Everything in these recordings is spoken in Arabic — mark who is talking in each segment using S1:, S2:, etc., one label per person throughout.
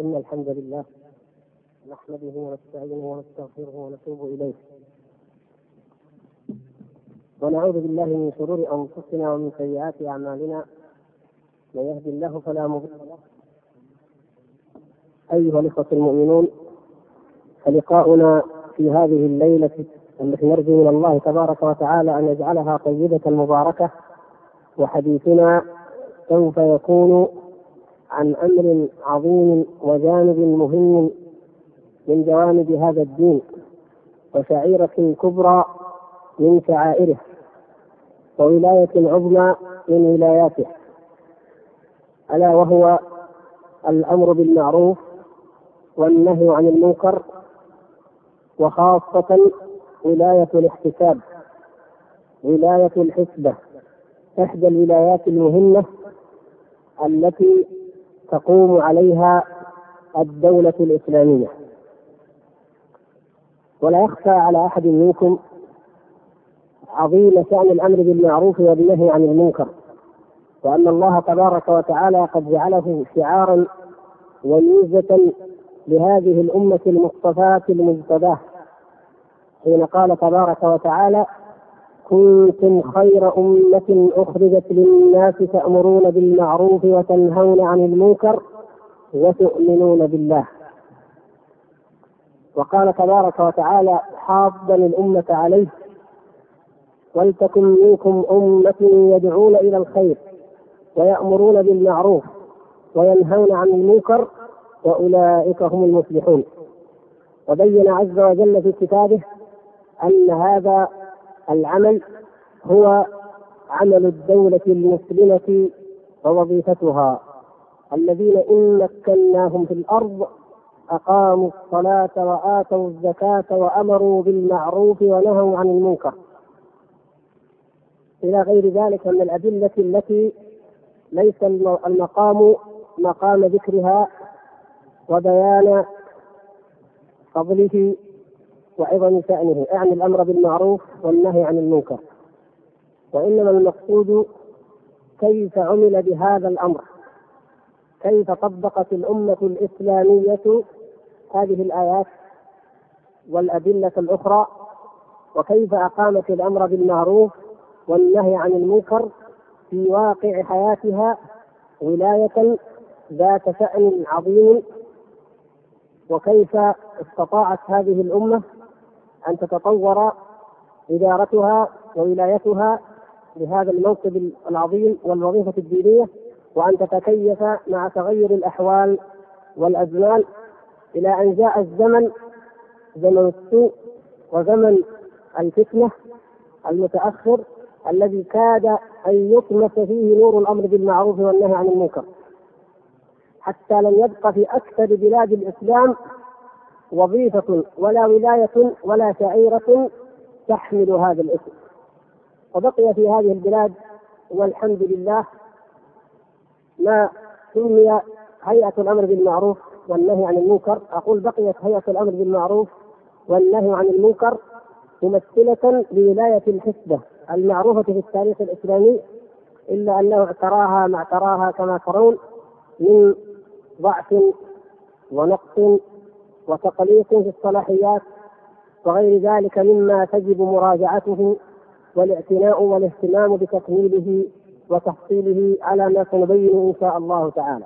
S1: إن الحمد لله نحمده ونستعينه ونستغفره ونتوب إليه. ونعوذ بالله من شرور أنفسنا ومن سيئات أعمالنا. من يهد الله فلا مضل له. أيها الإخوة المؤمنون فلقاؤنا في هذه الليلة التي نرجو من الله تبارك وتعالى أن يجعلها طيبة مباركة وحديثنا سوف يكون عن أمر عظيم وجانب مهم من جوانب هذا الدين وشعيرة كبرى من شعائره وولاية عظمى من ولاياته ألا وهو الأمر بالمعروف والنهي عن المنكر وخاصة ولاية الاحتساب ولاية الحسبة إحدى الولايات المهمة التي تقوم عليها الدولة الإسلامية. ولا يخفى على أحد منكم عظيم شأن الأمر بالمعروف والنهي عن المنكر وأن الله تبارك وتعالى قد جعله شعارا وميزة لهذه الأمة المصطفاة المجتباة حين قال تبارك وتعالى كنتم خير أمة أخرجت للناس تأمرون بالمعروف وتنهون عن المنكر وتؤمنون بالله. وقال تبارك وتعالى حاضا الأمة عليه ولتكن منكم أمة يدعون إلى الخير ويأمرون بالمعروف وينهون عن المنكر وأولئك هم المفلحون. وبين عز وجل في كتابه أن هذا العمل هو عمل الدولة المسلمة ووظيفتها. الذين إن مكناهم في الأرض أقاموا الصلاة وآتوا الزكاة وأمروا بالمعروف ونهوا عن المنكر. إلى غير ذلك من الأدلة التي ليس المقام مقام ذكرها وبيان فضله وعظم شأنه أعني الأمر بالمعروف والنهي عن المنكر. وإنما المقصود كيف عمل بهذا الأمر. كيف طبقت الأمة الإسلامية هذه الآيات والأدلة الأخرى. وكيف أقامت الأمر بالمعروف والنهي عن المنكر في واقع حياتها ولاية ذات شأن عظيم. وكيف استطاعت هذه الأمة أن تتطور إدارتها وولايتها لهذا المنصب العظيم والوظيفة الدينية وأن تتكيف مع تغير الأحوال والأزمان إلى أن جاء الزمن زمن السوء وزمن الفتنة المتأخر الذي كاد أن يطمس فيه نور الأمر بالمعروف والنهي عن المنكر. حتى لم يبق في أكثر بلاد الإسلام وظيفة ولا ولاية ولا شعيرة تحمل هذا الاسم. وبقي في هذه البلاد والحمد لله ما سمي هيئة الأمر بالمعروف والنهي عن المنكر. أقول بقيت هيئة الأمر بالمعروف والنهي عن المنكر ممثلة لولاية الحسبة المعروفة في التاريخ الإسلامي إلا أنه اعتراها ما اعتراها كما ترون من ضعف ونقص وتقليص في الصلاحيات وغير ذلك مما تجب مراجعته والاعتناء والاهتمام بتكميله وتحصيله على ما سنبين إن شاء الله تعالى.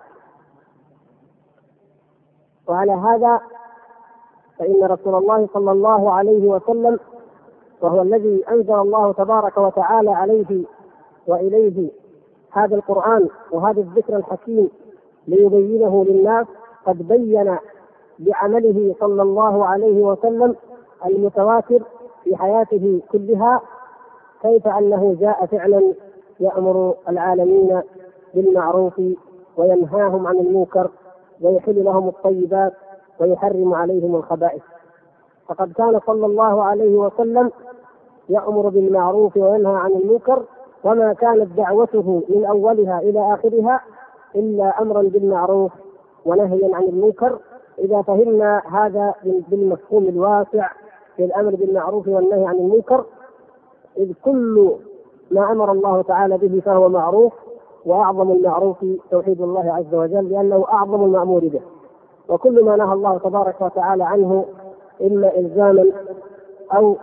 S1: وعلى هذا فإن رسول الله صلى الله عليه وسلم وهو الذي أنزل الله تبارك وتعالى عليه وإليه هذا القرآن وهذا الذكر الحكيم ليبينه للناس قد بين بعمله صلى الله عليه وسلم المتواتر في حياته كلها كيف أنه جاء فعلا يأمر العالمين بالمعروف وينهاهم عن المنكر ويحل لهم الطيبات ويحرم عليهم الخبائث. فقد كان صلى الله عليه وسلم يأمر بالمعروف وينهى عن المنكر وما كانت دعوته من أولها إلى آخرها إلا امرا بالمعروف ونهيا عن المنكر إذا فهمنا هذا بالمفهوم الواسع في الأمر بالمعروف والنهي عن المنكر إذ كل ما أمر الله تعالى به فهو معروف وأعظم المعروف توحيد الله عز وجل لأنه أعظم المأمور به. وكل ما نهى الله تبارك وتعالى عنه إما إلزاما أو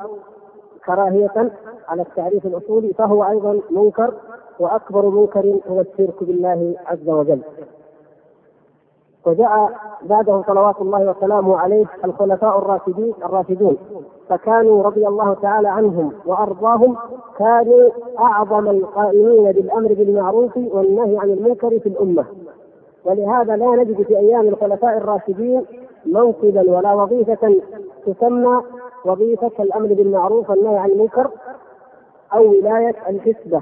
S1: كراهية على التعريف الأصولي فهو أيضا منكر وأكبر منكر هو الشرك بالله عز وجل. وجاء بعده صلوات الله وسلامه عليه الخلفاء الراشدين الراشدون. فكانوا رضي الله تعالى عنهم وأرضاهم كانوا أعظم القائمين بالأمر بالمعروف والنهي عن المنكر في الأمة. ولهذا لا نجد في أيام الخلفاء الراشدين منصبا ولا وظيفة تسمى وظيفة الأمر بالمعروف والنهي عن المنكر أو ولاية الحسبة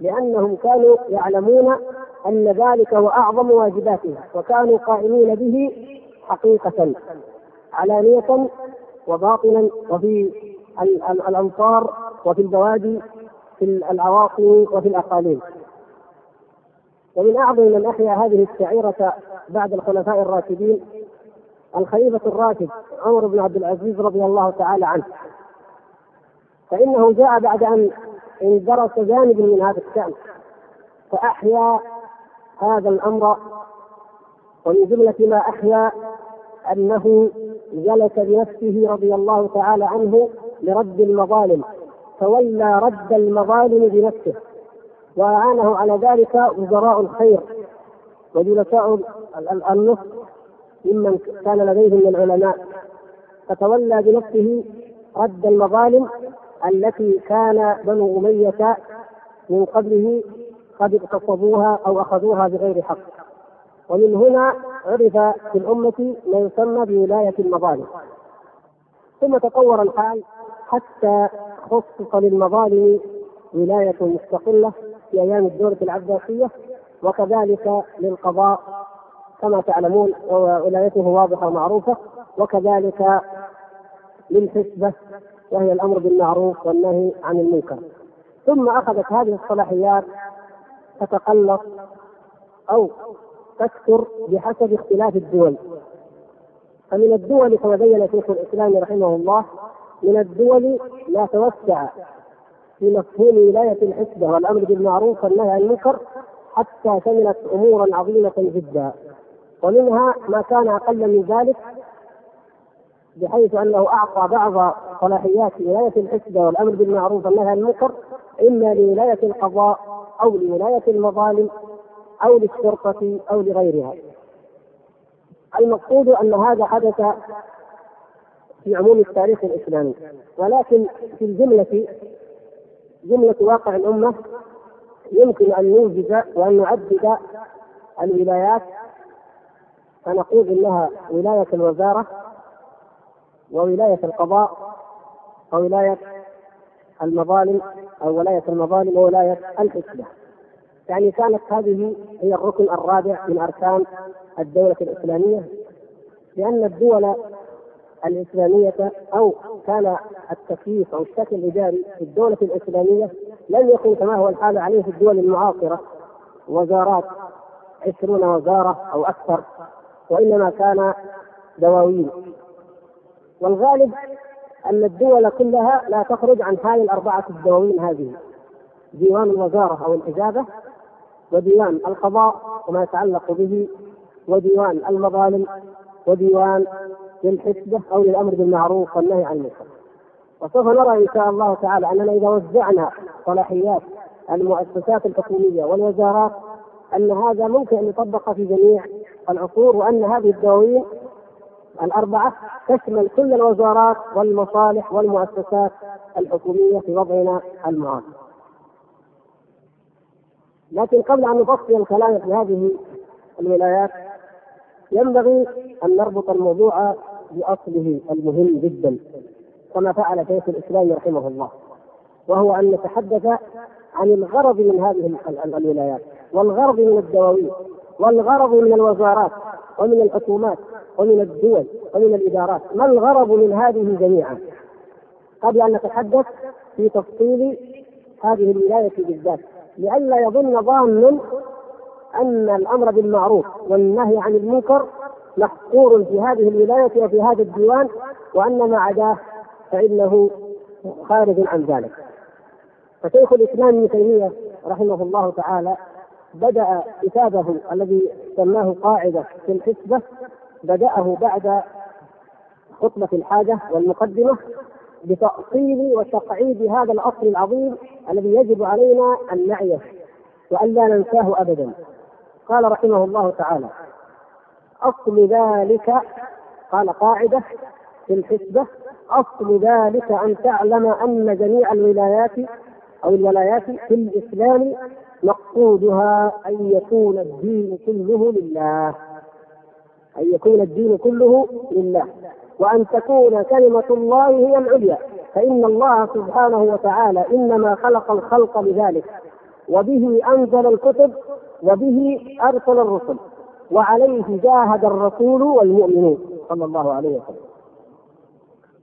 S1: لأنهم كانوا يعلمون أن ذلك هو أعظم واجباتها وكانوا قائمين به حقيقة علانية وباطنا وفي الامطار وفي البوادي في العواصم وفي الأقاليم. ومن أعظم من أحيا هذه الشعيرة بعد الخلفاء الراشدين الخليفة الراشد عمر بن عبد العزيز رضي الله تعالى عنه. فإنه جاء بعد أن اندرس جانب من هذا الشأن فأحيا هذا الأمر ومن جملة ما أحيا أنه جلس بنفسه رضي الله تعالى عنه لرد المظالم تولى رد المظالم بنفسه وأعانه على ذلك وزراء الخير وجلساء النصح ممن كان لديهم من العلماء فتولى بنفسه رد المظالم التي كان بنو أمية من قبله قد اغتصبوها أو أخذوها بغير حق. ومن هنا عرف في الأمة ما يسمى بولاية المظالم. ثم تطور الحال حتى خصص للمظالم ولاية مستقلة في أيام الدولة العباسية وكذلك للقضاء كما تعلمون ولايته واضحة ومعروفة وكذلك للحسبة وهي الأمر بالمعروف والنهي عن المنكر. ثم أخذت هذه الصلاحيات تتقلص أو تكثر بحسب اختلاف الدول. فمن الدول كما بين شيخ الإسلام رحمه الله من الدول ما توسع في مفهوم ولاية الحسبة والأمر بالمعروف والنهي عن المنكر حتى شملت أمورا عظيمة جدا. ومنها ما كان أقل من ذلك بحيث أنه أعطى بعض صلاحيات ولايه الحسبة والأمر بالمعروف والنهي عن المنكر إما لولاية القضاء أو لولاية المظالم أو للشرطة أو لغيرها. المقصود أن هذا حدث في عموم التاريخ الإسلامي ولكن في الجملة جملة واقع الأمة يمكن أن نوجد وأن نعدد الولايات فنقول إنها ولاية الوزارة وولاية القضاء وولاية المظالم أو ولاية المظالم وولايه الحسبه يعني كانت هذه هي الركن الرابع من أركان الدولة الإسلامية لأن الدول الإسلامية أو كان التكليف أو الشكل الاداري في الدولة الإسلامية لم يكن كما هو الحال عليه في الدول المعاصرة وزارات عشرون وزارة أو أكثر وإنما كان دواوين. والغالب أن الدول كلها لا تخرج عن حال الأربعة الدواوين هذه. ديوان الوزارة أو الحجابه وديوان القضاء وما يتعلق به وديوان المظالم وديوان للحسبة أو للأمر بالمعروف والنهي عن المنكر. وسوف نرى إن شاء الله تعالى أننا إذا وزعنا صلاحيات المؤسسات الحكومية والوزارات أن هذا ممكن أن يطبق في جميع العصور وأن هذه الدواوين الأربعة تشمل كل الوزارات والمصالح والمؤسسات الحكومية في وضعنا المعاصر. لكن قبل أن نفصل الكلام في هذه الولايات ينبغي أن نربط الموضوع بأصله المهم جدا كما فعل شيخ الإسلام رحمه الله وهو أن نتحدث عن الغرض من هذه الولايات والغرض من الدواوين والغرض من الوزارات ومن الحكومات ومن الدول ومن الإدارات ما الغرض من هذه جميعا قبل أن نتحدث في تفصيل هذه الولاية بالذات لئلا يظن ظان أن الأمر بالمعروف والنهي عن المنكر محصور في هذه الولاية وفي هذا الديوان وأن ما عداه فإنه خارج عن ذلك. فشيخ الإسلام ابن تيمية رحمه الله تعالى بدأ كتابه الذي سماه قاعدة في الحسبة بدأه بعد خطبة الحاجة والمقدمة بتأصيل وتقعيد هذا الأصل العظيم الذي يجب علينا أن نعيه وأن لا ننساه أبدا. قال رحمه الله تعالى أصل ذلك قال قاعدة في الحسبة أصل ذلك أن تعلم أن جميع الولايات أو الولايات في الإسلام مقصودها أن يكون الدين كله لله. أن يكون الدين كله لله. وأن تكون كلمة الله هي العليا. فإن الله سبحانه وتعالى إنما خلق الخلق لذلك. وبه أنزل الكتب وبه أرسل الرسل. وعليه جاهد الرسول والمؤمنون. صلى الله عليه وسلم.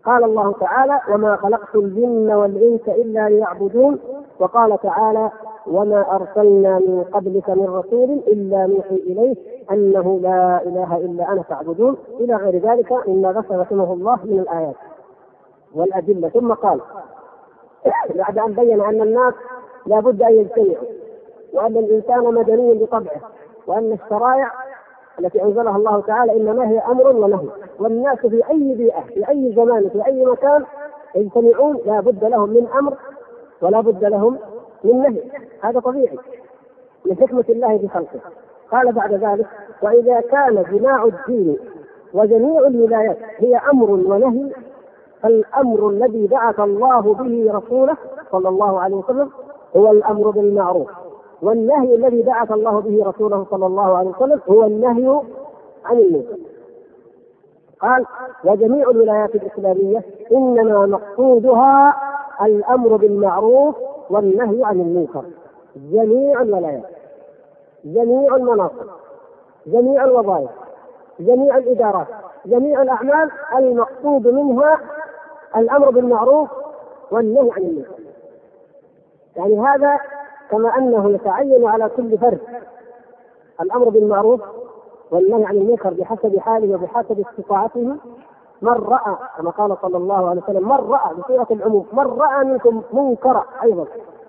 S1: قال الله تعالى وما خلقت الجن والإنس إلا ليعبدون وقال تعالى وما أرسلنا من قبلك من رسول إلا نوحي اليه أنه لا إله إلا أنا فاعبدون. إلى غير ذلك مما ذكر رحمه الله من الآيات والأدلة. ثم قال بعد أن بين أن الناس لا بد أن يجتمعوا وأن الإنسان مدني بطبعه وأن الشرائع التي أنزلها الله تعالى إنما هي أمر ونهي. والناس في أي بيئة في أي زمان في أي مكان يجتمعون لا بد لهم من أمر ولا بد لهم من نهي. هذا طبيعي. من حكمه الله في خلقه. قال بعد ذلك وإذا كان جماع الدين وجميع الولايات هي أمر ونهي فالأمر الذي بعث الله به رسوله صلى الله عليه وسلم هو الأمر بالمعروف. والنهي الذي بعث الله به رسوله صلى الله عليه وسلم هو النهي عن المنكر. قال وجميع الولايات الإسلامية إنما مقصودها الأمر بالمعروف والنهي عن المنكر. جميع الولايات جميع المناصب جميع الوظائف جميع الإدارات جميع الأعمال المقصود منها الأمر بالمعروف والنهي عن المنكر. يعني هذا كما أنه يتعين على كل فرد الأمر بالمعروف والنهي عن المنكر بحسب حاله وبحسب استطاعته. من رأى كما قال صلى الله عليه وسلم من رأى بصيغة العموم من رأى منكم منكرا أيضا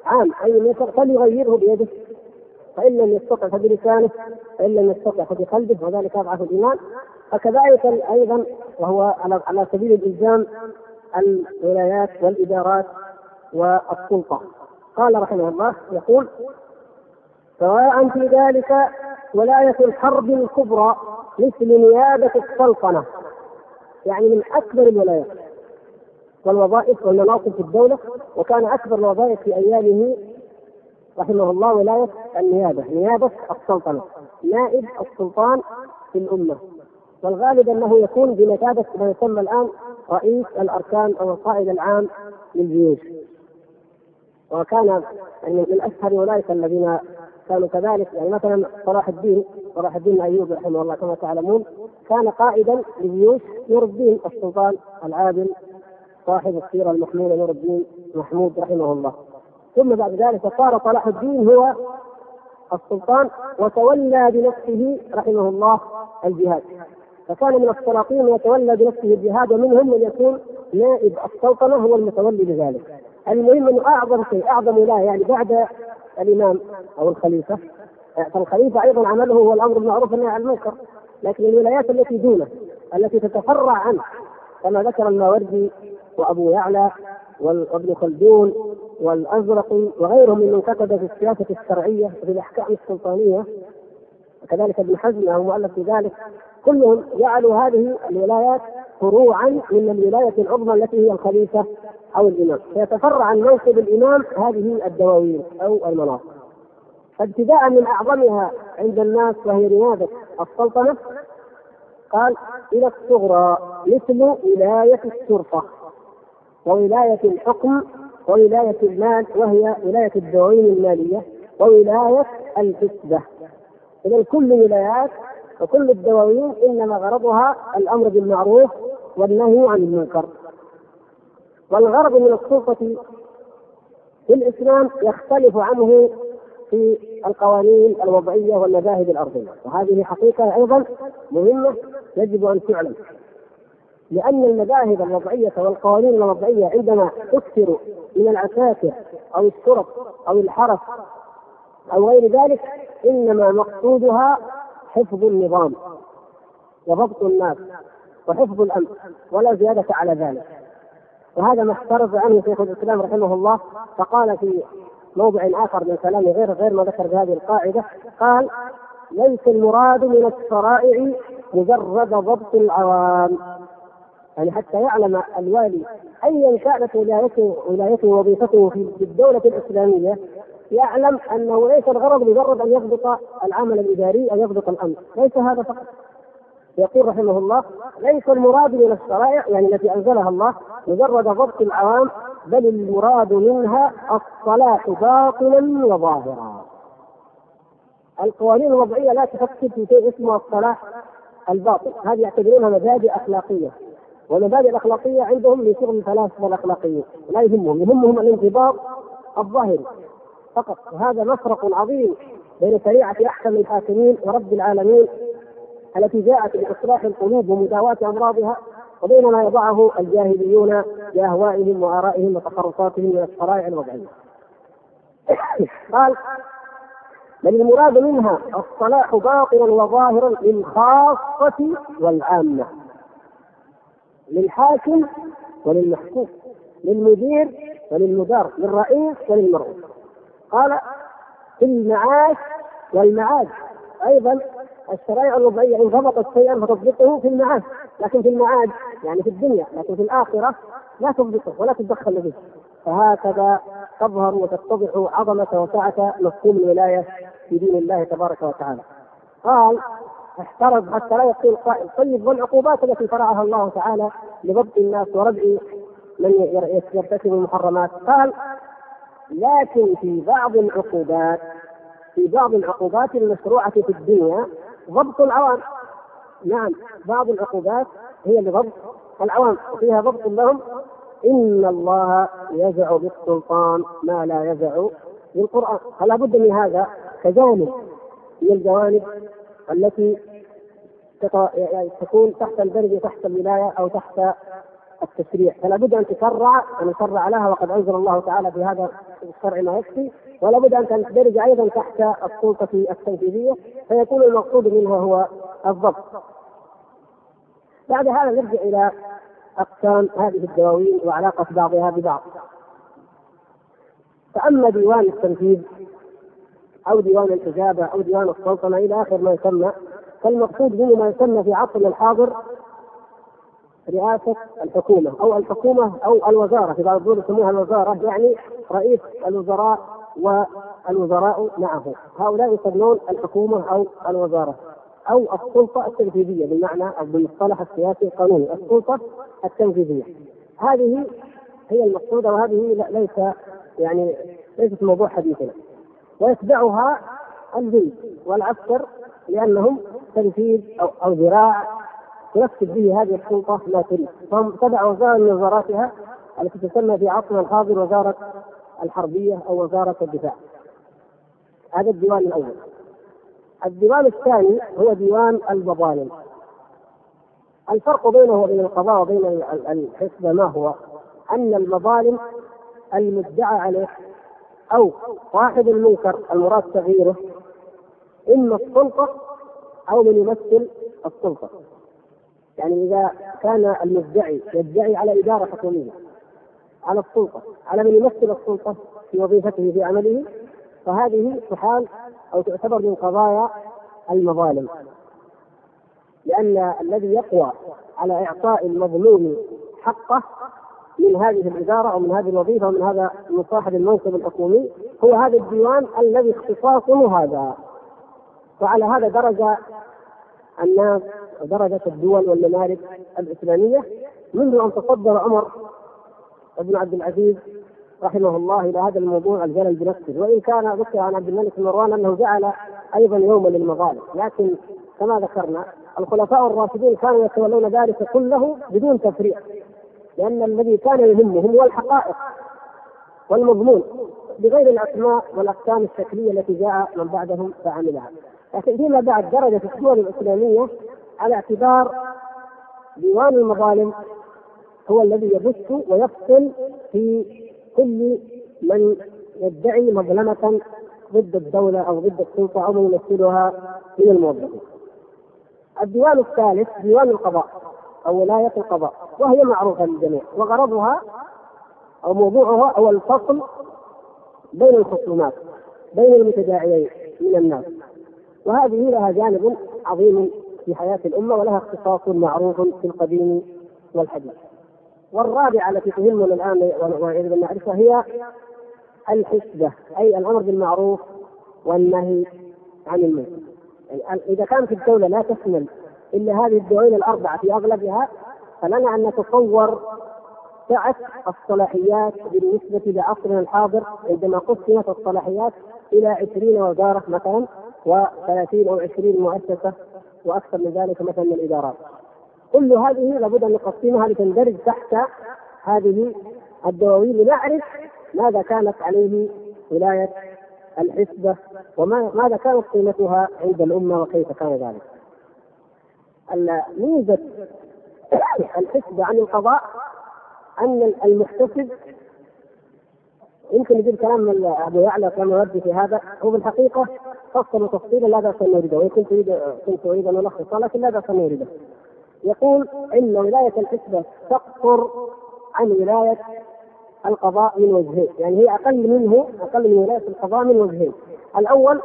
S1: عام أي منكر فليغيره بيده. فإن لم يستطع فبلسانه فإن لم يستطع فبقلبه وذلك أضعف الإيمان. فكذلك أيضا وهو على سبيل الإلزام الولايات والإدارات والسلطة. قال رحمه الله يقول سواء في ذلك ولاية الحرب الكبرى مثل نيابة السلطنة يعني من أكبر الولايات والوظائف والمناصب في الدولة وكان أكبر الوظائف في أيامه رحمه الله ولاية النيابة نيابة السلطنة نائب السلطان في الأمة والغالب أنه يكون بمثابة ما يسمى الآن رئيس الأركان أو القائد العام للجيوش. وكان يعني من أشهر أولئك الذين كانوا كذلك يعني مثلا صلاح الدين صلاح الدين أيوب رحمه الله كما تعلمون كان قائدا لجيوش نور الدين السلطان العادل صاحب السيرة المحموله نور الدين محمود رحمه الله. ثم بعد ذلك صار صلاح الدين هو السلطان وتولى بنفسه رحمه الله الجهاد. فكان من السلاطين يتولى بنفسه الجهاد ومنهم من يكون نائب السلطنة هو المتولي بذلك المهم إنه أعظم شيء أعظم ولايه يعني بعد الإمام أو الخليفة. فالخليفة أيضا عمله هو الأمر بالمعروف والنهي عن المنكر. لكن الولايات التي دونه التي تتفرع عنه كما ذكر الماوردي وأبو يعلى وابن خلدون والازرقي وغيرهم ممن كتب في السياسة الشرعية وفي الأحكام السلطانية. وكذلك ابن حزم له مؤلف في ذلك. كلهم جعلوا هذه الولايات فروعا من الولاية العظمى التي هي الخليفة. أو الإمام. فيتفرع عن منصب الامام هذه الدواوين أو المناصب. فابتداء من أعظمها عند الناس وهي رياده السلطنة قال إلى الصغرى مثل ولاية الشرطة وولاية الحكم وولاية المال وهي ولاية الدواوين المالية وولاية الحسبه اذا كل ولايات وكل الدواوين إنما غرضها الأمر بالمعروف والنهي عن المنكر. والغرض من السلطه في الإسلام يختلف عنه في القوانين الوضعية والمذاهب الأرضية. وهذه حقيقة أيضا مهمة يجب أن تعلم. لأن المذاهب الوضعية والقوانين الوضعية عندما تكثر من العساكر أو الشرط أو الحرس أو غير ذلك إنما مقصودها حفظ النظام وضبط الناس وحفظ الامن ولا زيادة على ذلك. وهذا ما احترز عنه شيخ الإسلام رحمه الله فقال في موضع آخر من كلامه غير غير ما ذكر بهذه القاعدة قال ليس المراد من الشرائع مجرد ضبط العوام يعني حتى يعلم الوالي ايا كانت ولايته ولايته وظيفته في الدولة الإسلامية يعلم أنه ليس الغرض مجرد أن يضبط العمل الإداري أو يضبط الأمر، ليس هذا فقط. يقول رحمه الله: ليس المراد من الشرائع يعني التي أنزلها الله مجرد ضبط العوام بل المراد منها الصلاح باطنا وظاهرا. القوانين الوضعية لا تفكر في شيء اسمه الصلاح الباطن، هذه يعتبرونها مبادئ أخلاقية. والمبادئ الأخلاقية عندهم من شغل الفلاسفة الأخلاقيين، لا يهمهم، يهمهم الانضباط الظاهري فقط، وهذا مفرق عظيم بين شريعة أحكم الحاكمين ورب العالمين التي جاءت لاصلاح القلوب ومداواة أمراضها وبين ما يضعه الجاهليون بأهوائهم وآرائهم وتخرصاتهم من الشرائع الوضعية. قال بل المراد منها الصلاح باطنا وظاهرا للخاصة والعامة للحاكم وللمحكوم للمدير وللمدار للرئيس وللمرؤوس قال في المعاش والمعاد أيضا الشرائع الوضعية إن ضبطت شيئا فتضبطه في المعاش لكن في المعاد يعني في الدنيا لكن في الآخرة لا تضبطه ولا تتدخل به. فهكذا تظهر وتتضح عظمة وسعة مفهوم الولاية في دين الله تبارك وتعالى. قال احترز حتى لا يقول قائل طيب والعقوبات التي شرعها الله تعالى لضبط الناس وردع من يرتكب المحرمات. قال لكن في بعض العقوبات في بعض العقوبات المشروعة في الدنيا ضبط العوام. نعم بعض العقوبات هي لضبط العوام وفيها ضبط لهم. إن الله يزع بالسلطان ما لا يزع بالقرآن. فلا بد من هذا كجانب من الجوانب التي يعني تكون تحت البلد تحت الولاية أو تحت التشريع. فلا بد أن تشرع أن يشرع لها وقد أنزل الله تعالى في هذا الشرع ما يكفي. ولا بد أن تندرج أيضا تحت السلطة التنفيذية فيكون المقصود منها هو الضبط. بعد هذا نرجع إلى أقسام هذه الدواوين وعلاقة بعضها ببعض. فأما ديوان التنفيذ أو ديوان الإجابة أو ديوان السلطنه إلى آخر ما يسمى فالمقصود به ما يسمى في عصرنا الحاضر رئاسة الحكومة أو الحكومة أو الوزارة في بعض الدول يسموها الوزارة يعني رئيس الوزراء والوزراء معه. هؤلاء يسمون الحكومة أو الوزارة أو السلطة التنفيذية بالمعنى أو بالمصطلح السياسي القانوني السلطة التنفيذية. هذه هي المقصودة وهذه ليس يعني ليست موضوع حديثنا. ويتبعها الجيش والعسكر لأنهم تنفيذ أو أو ذراع تنفذ به هذه السلطة ما تريد. فهم تبع وزاره من وزاراتها التي تسمى في عصرنا الحاضر وزارة الحربية أو وزارة الدفاع. هذا الديوان الأول. الديوان الثاني هو ديوان المظالم الفرق بينه وبين القضاء وبين الحسبة ما هو؟ أن المظالم المدعى عليه أو صاحب المنكر المراد تغييره إما السلطة أو من يمثل السلطة. يعني إذا كان المدعي يدعي على إدارة حكومية على السلطة على من يمثل السلطة في وظيفته في عمله. فهذه تحال أو تعتبر من قضايا المظالم. لأن الذي يقوى على إعطاء المظلوم حقه من هذه الإدارة أو من هذه الوظيفة ومن هذا من صاحب المنصب الحكومي هو هذا الديوان الذي اختصاصه هذا. وعلى هذا درج الناس درجت الدول والممالك الإسلامية منذ أن تصدر عمر بن عبد العزيز رحمه الله إلى هذا الموضوع الجلل بنفسه. وإن كان ذكر عن عبد الملك بن مروان أنه جعل أيضا يوما للمظالم لكن كما ذكرنا الخلفاء الراشدين كانوا يتولون ذلك كله بدون تفريق. لأن الذي كان يهمهم هو الحقائق والمضمون بغير الأسماء والأقسام الشكلية التي جاء من بعدهم فعملها. لكن فيما بعد درجت الدول الإسلامية على اعتبار ديوان المظالم هو الذي يبث ويفصل في كل من يدعي مظلمة ضد الدولة أو ضد السلطة أو من يمثلها من الموظفين. الديوان الثالث ديوان القضاء أو ولاية القضاء وهي معروفة للجميع وغرضها أو موضوعها هو الفصل بين الخصومات بين المتداعيين من الناس وهذه لها جانب عظيم في حياة الأمة ولها اختصاص معروف في القديم والحديث والرابعة التي تهمنا الآن ويجب أن نعرفها هي الحسبة أي الأمر بالمعروف والنهي عن المنكر. يعني إذا كانت الدولة لا تشمل إلا هذه الدواوين الأربعة في أغلبها فلنا أن نتصور سعة الصلاحيات بالنسبة لعصرنا الحاضر عندما قسمت الصلاحيات إلى عشرين وزارة مثلا و30 أو 20 مؤسسة وأكثر من ذلك مثلا من الإدارات. كل هذه لابد أن نقسمها لتندرج تحت هذه الدواوين لنعرف ماذا كانت عليه ولاية الحسبة وماذا كانت قيمتها عند الأمة وكيف كان ذلك ميزة الحسبة عن القضاء أن المحتسب يمكن يجيب كلام أبو يعلى كما يودي في هذا هو في الحقيقة فصل تفصيلا لا بأس أن نريده وإن كنت اريد كنت أريد أن الخصه لكن لا بأس أن نريده. يقول إن ولاية الحسبه تقصر عن ولاية القضاء من وجهين، يعني هي أقل منه أقل من ولاية القضاء من وجهين. الأول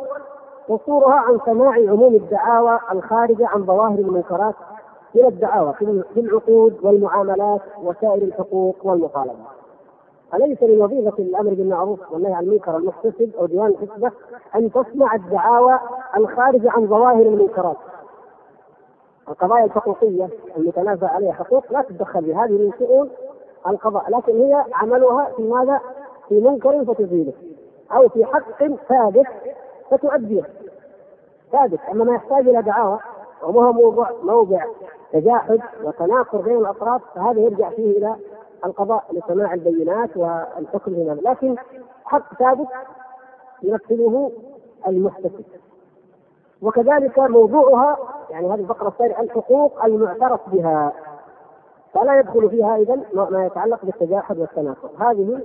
S1: قصورها عن سماع عموم الدعاوى الخارجة عن ظواهر المنكرات من الدعاوى في العقود والمعاملات وسائر الحقوق والمطالبات. أليس لوظيفة الأمر بالمعروف والنهي عن المنكر المحتسب أو ديوان الحسبة أن تصنع الدعاوى الخارجة عن ظواهر المنكرات القضايا الحقوقية المتنازع عليها حقوق لا تتدخل في هذه من شؤون القضاء لكن هي عملها في ماذا؟ في منكر فتزيله أو في حق ثابت فتؤديه ثابت أما ما يحتاج إلى دعاوى وما هو موضوع موضع تجاحد وتناقض بين الأطراف فهذا يرجع فيه إلى القضاء لسماع البينات والحكم لكن حق ثابت يمثله المحتسب. وكذلك موضوعها يعني هذه الفقرة الثانية الحقوق المعترف بها. فلا يدخل فيها اذا ما يتعلق بالتجاحد والتناقض. هذه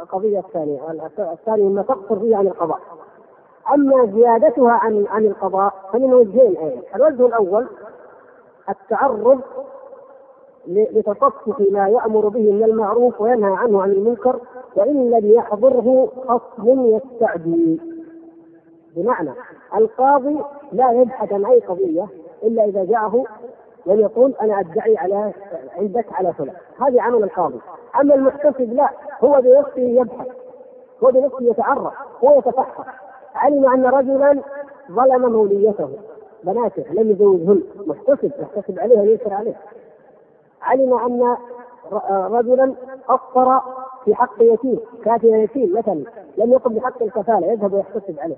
S1: القضية الثانية الثانية مما تقصر فيه عن القضاء. أما زيادتها عن عن القضاء فمن وجهين أيضا. الوجه الأول التعرض لتصفح ما يأمر به من المعروف وينهى عنه عن المنكر وإن لم يحضره خصم يستعدي. بمعنى القاضي لا يبحث عن أي قضية إلا إذا جاءه من يقول أنا أدعي على عندك على فلان. هذه عمل القاضي. أما المحتسب لا هو بنفسه يبحث. هو بنفسه يتعرف هو يتفحص علم أن رجلا ظلم موليته. بناته لم يزوجهن. محتسب يحتسب عليه وينكر عليه. علم أن رجلا قصر في حق يتيم كافر يتيم مثلا لم يقم بحق الكفالة يذهب ويحتسب عليه.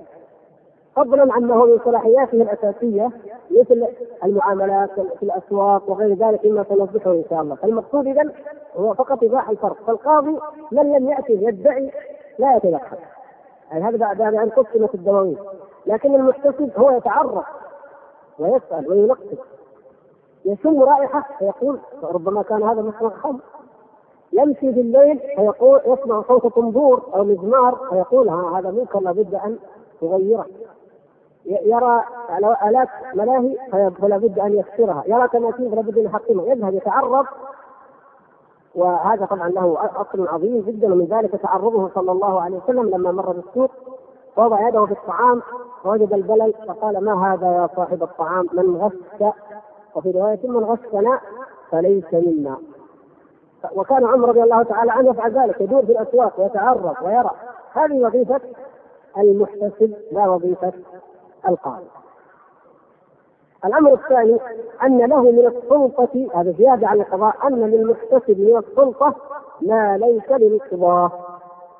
S1: فضلا عنه من صلاحياته الأساسية مثل المعاملات في الأسواق وغير ذلك مما سنوضحه إن شاء الله، فالمقصود اذا هو فقط إيضاح الفرق، فالقاضي من لم يأتي يدعي لا يتدخل. يعني هذا بعد أن قسمت الدواوين، لكن المحتسب هو يتعرف ويسأل وينقص. يشم رائحة فيقول ربما كان هذا مصنع خمر يمشي بالليل فيقول يسمع صوت طنبور أو مزمار فيقول ها هذا منكر لابد أن يغيره يرى آلات ملاهي فلا بد أن يكسرها. يرى تماثيل فلا بد أن يحطمها. يذهب يتعرض وهذا طبعا له أصل عظيم جدا ومن ذلك تعرضه صلى الله عليه وسلم لما مر بالسوق. وضع يده في الطعام فوجد البلل فقال ما هذا يا صاحب الطعام؟ من غش وفي رواية من غشنا فليس منا. وكان عمر رضي الله تعالى عنه يفعل ذلك يدور في الأسواق ويتعرض ويرى. هذه وظيفة المحتسب لا وظيفة القاضي. الأمر الثاني أن له من السلطة هذا زيادة عن القضاء أن للمحتسب من السلطة ما ليس للقضاه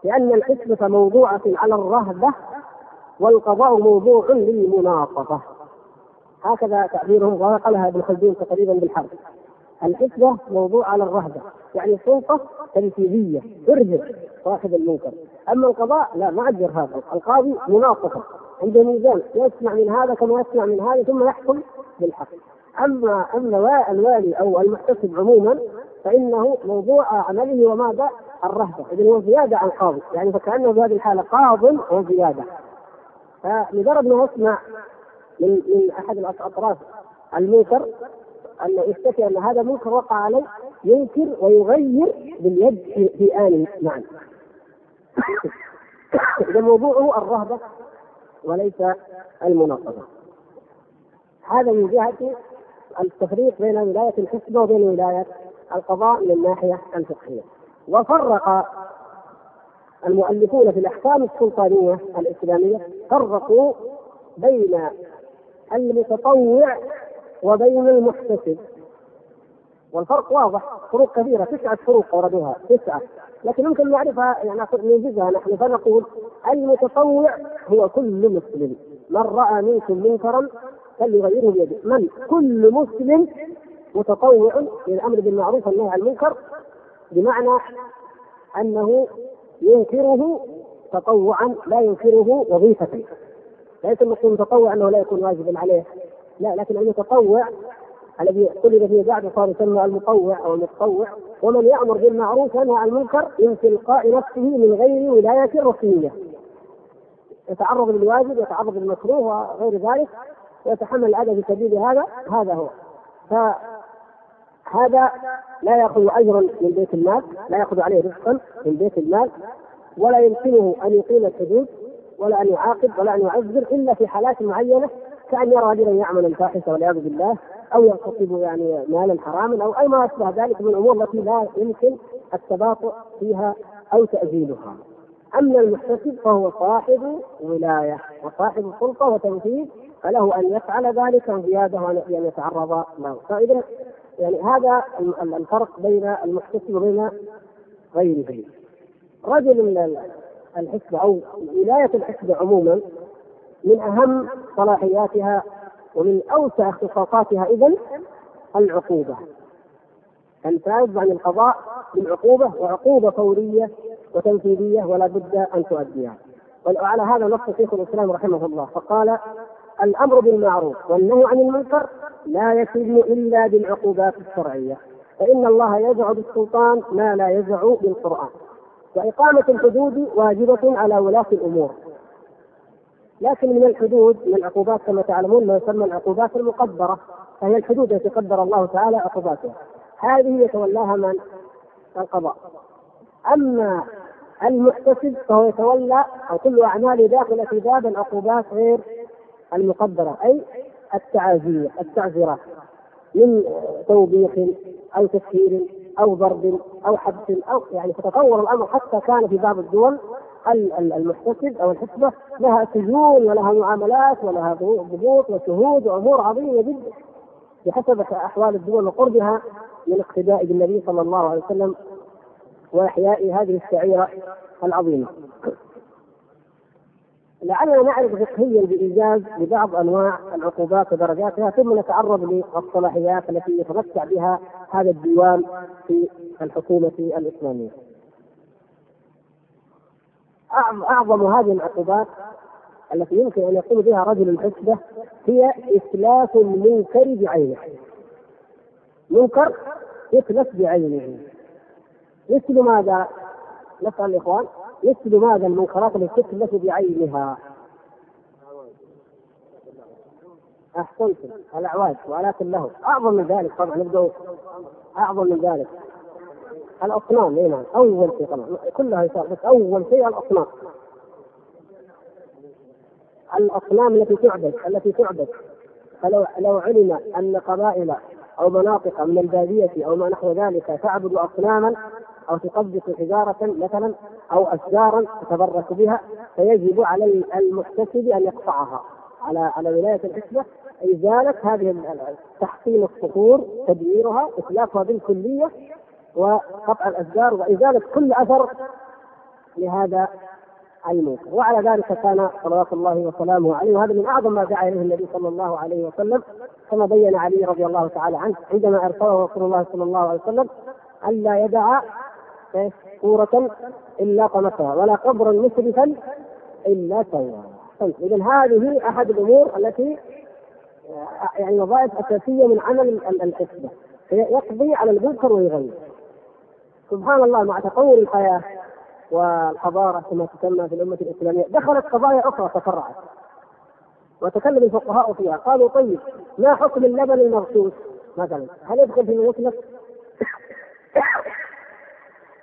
S1: لأن الحسبه موضوعة على الرهبة والقضاء موضوع للمناصفه هكذا تعبيرهم ونقلها ابن خلدون تقريبا بالحرف. الحسبة موضوع على الرهبة يعني سلطة تنفيذية ترهب صاحب المنكر. أما القضاء لا ما عندي هذا. القاضي مناصفة عنده ميزان يسمع من هذا كما يسمع من هذا ثم يحكم بالحق. أما أما الوالي أو المحتسب عموما فإنه موضوع عمله وماذا؟ الرهبة. إذا هو زيادة عن قاضي. يعني فكأنه في هذه الحالة قاض وزيادة فمجرد ما يسمع من من أحد الأطراف المنكر أن يشتكي أن هذا منكر وقع عليه ينكر ويغير باليد في, آن معا إذا موضوعه الرهبة. وليس المناقضة. هذا من جهة التفريق بين ولاية الحسبة وبين ولاية القضاء من الناحية الفقهية. وفرق المؤلفون في الأحكام السلطانية الإسلامية فرقوا بين المتطوع وبين المحتسب. والفرق واضح. فروق كبيرة. تسعة فروق وردوها. تسعة. لكن يمكن نعرفها يعني ننجزها نحن فنقول المتطوع هو كل مسلم. من رأى منكم منكرا فليغيره بيده. من؟ كل مسلم متطوع في الامر بالمعروف والنهي عن المنكر بمعنى أنه ينكره تطوعا لا ينكره وظيفة. ليس المسلم متطوع أنه لا يكون واجبا عليه. لا لكن المتطوع الذي طلب فيه بعد صار يسمى المطوع أو المتطوع ومن يأمر بالمعروف وينهى عن المنكر من تلقاء نفسه من غير ولاية رسمية. يتعرض للواجب يتعرض للمكروه وغير ذلك ويتحمل الأذى في سبيل هذا هذا هو. فهذا لا يأخذ أجرا من بيت المال لا يأخذ عليه رزقا من بيت المال ولا يمكنه أن يقيم الحدود ولا أن يعاقب ولا أن يعذر إلا في حالات معينة كأن يرى رجلا يعمل الفاحشة والعياذ بالله أو يغتصب يعني مالا حراما أو أي ما أشبه ذلك من الأمور التي لا يمكن التباطؤ فيها أو تاجيلها. أما المحتسب فهو صاحب ولاية وصاحب سلطه وتنفيذ فله أن يفعل ذلك وزيادة وأن يتعرض له فإذا يعني هذا الفرق بين المحتسب وبين غيره رجل الحسبة أو ولاية الحسبة عموما من أهم صلاحياتها ومن أوسع اختصاصاتها إذا العقوبة. الفائز عن القضاء بالعقوبة وعقوبة فورية وتنفيذية ولا بد أن تؤديها. وعلى هذا نص شيخ الإسلام رحمه الله فقال الأمر بالمعروف والنهي عن المنكر لا يتم إلا بالعقوبات الشرعية فإن الله يزع بالسلطان ما لا يزع بالقرآن. وإقامة الحدود واجبة على ولاة الأمور. لكن من الحدود من العقوبات كما تعلمون ما يسمى العقوبات المقدرة فهي الحدود التي قدر الله تعالى عقوباتها هذه يتولاها من؟ القضاء أما المحتسب فهو يتولى أو كل أعماله داخلة في باب العقوبات غير المقدرة أي التعازية التعزيرات من توبيخ أو تسهيل أو ضرب أو حبس أو يعني تتطور الأمر حتى كان في بعض الدول المحتسب أو الحسبة لها سجون ولها معاملات ولها ضبوط وشهود وأمور عظيمة جدا بحسب أحوال الدول وقربها من اقتداء بالنبي صلى الله عليه وسلم وإحياء هذه الشعيرة العظيمة. لعلنا نعرف فقهيا بإيجاز لبعض أنواع العقوبات ودرجاتها ثم نتعرض للصلاحيات التي يتمتع بها هذا الديوان في الحكومة الإسلامية. أعظم هذه العقوبات التي يمكن أن يقوم بها رجل الحسبة هي اتلاف المنكر بعينه. منكر يتلف بعينه. مثل ماذا؟ نسأل الإخوان مثل ماذا المنكرات التي تتلف بعينها أحسنتم الاعواج والات له أعظم من ذلك طبعا نبدأ أعظم من ذلك الأصنام اي نعم. أول شيء طبعا. كلها يصير بس أول شيء الأصنام. الأصنام التي تعبد التي تعبد. فلو لو علم أن قبائل أو مناطق من البادية أو ما نحو ذلك تعبد اصناما أو تقدس حجارة مثلا أو اشجارا تتبرك بها فيجب على المحتسب أن يقطعها. على على ولاية الحسبه إزالة هذه تحصين الصخور تدميرها إتلافها بالكلية وقطع الأشجار وازاله كل أثر لهذا المنكر وعلى ذلك كان صلوات الله وسلامه عليه وهذا من أعظم ما دعا إليه النبي صلى الله عليه وسلم كما بين علي رضي الله تعالى عنه عندما أرسله رسول الله صلى الله عليه وسلم الا يدع صورة إلا طمسها ولا قبرا مسرفا إلا سواها إذا هذه أحد الأمور التي يعني وظائف أساسية من عمل الحسبة. يقضي على المنكر ويغير. سبحان الله مع تطور الحياة والحضارة كما تسمى في الأمة الإسلامية دخلت قضايا أخرى تفرعت وتكلم الفقهاء فيها. قالوا طيب ما حكم اللبن المغسوس مثلا هل يدخل في المطلق؟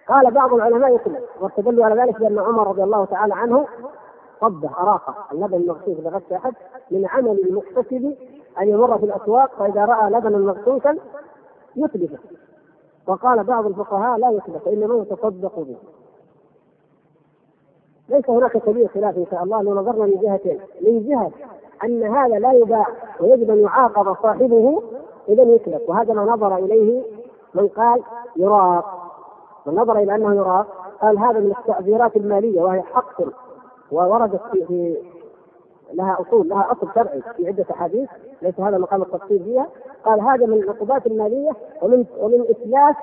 S1: قال بعض العلماء يطلق واستدلوا على ذلك بأن عمر رضي الله تعالى عنه صبه أراقه اللبن المغسوس لغسل أحد من عمل المغتسل أن يمر في الأسواق فإذا رأى لبنا مغسوسا يتلفه وقال بعض الفقهاء لا يتلف إنما يتصدق به. ليس هناك كبير خلاف إن شاء الله لو نظرنا من جهتين. من جهة أن هذا لا يباع ويجب أن يعاقب صاحبه إذا يتلف وهذا ما نظر إليه من قال يراق. من نظر إلى أنه يراق قال هذا من التعبيرات المالية وهي حق ووردت في لها أصول لها أصل شرعي في عدة أحاديث ليس هذا مقام التفصيل فيها. قال هذا من العقوبات المالية ومن ومن اتلاف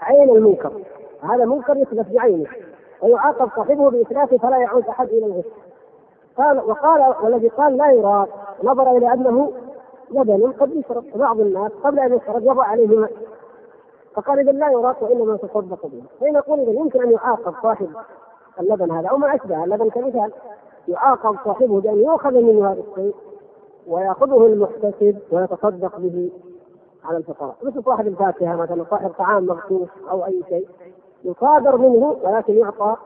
S1: عين المنكر. هذا منكر يتلف بعينه ويعاقب صاحبه بإتلافه فلا يعود أحد إلى الغش قال وقال والذي قال لا يراد نظر إلى أنه لبن قد يشرب بعض الناس قبل أن يشرب يضع عليه ماء. فقال إذا لا يراد وإنما تصدق به. فنقول إذا يمكن أن يعاقب صاحب اللبن هذا أو ما أشبه اللبن كمثال. يعاقب صاحبه بأن يؤخذ منه هذا الشيء ويأخذه المحتسب ويتصدق به على الفقراء مثل صاحب الفاكهة مثلا صاحب طعام مغسوس أو أي شيء يصادر منه ولكن يعطى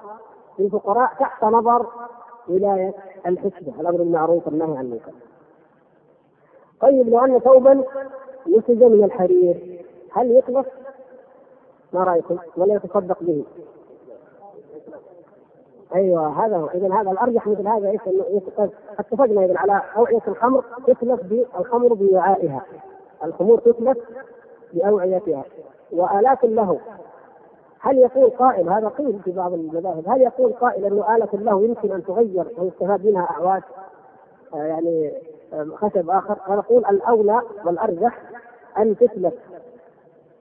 S1: للفقراء تحت نظر ولاية الحسبة الأمر المعروف والنهي عن المنكر. طيب لو أن ثوبا نسج من الحرير هل يخلص؟ ما رأيكم؟ ولا يتصدق به؟ أيوه هذا هو. اذا هذا الأرجح مثل هذا إيش؟ إنه اتفقنا اذا على أوعية الخمر تتلف بالخمر بوعائها. الخمور تتلف بأوعيتها. وآلات له هل يقول قائل هذا قيل في بعض المذاهب هل يقول قائل إنه آلة له يمكن أن تغير ويستفاد منها اعواد آه يعني خشب آخر. فنقول الأولى والأرجح أن تتلف.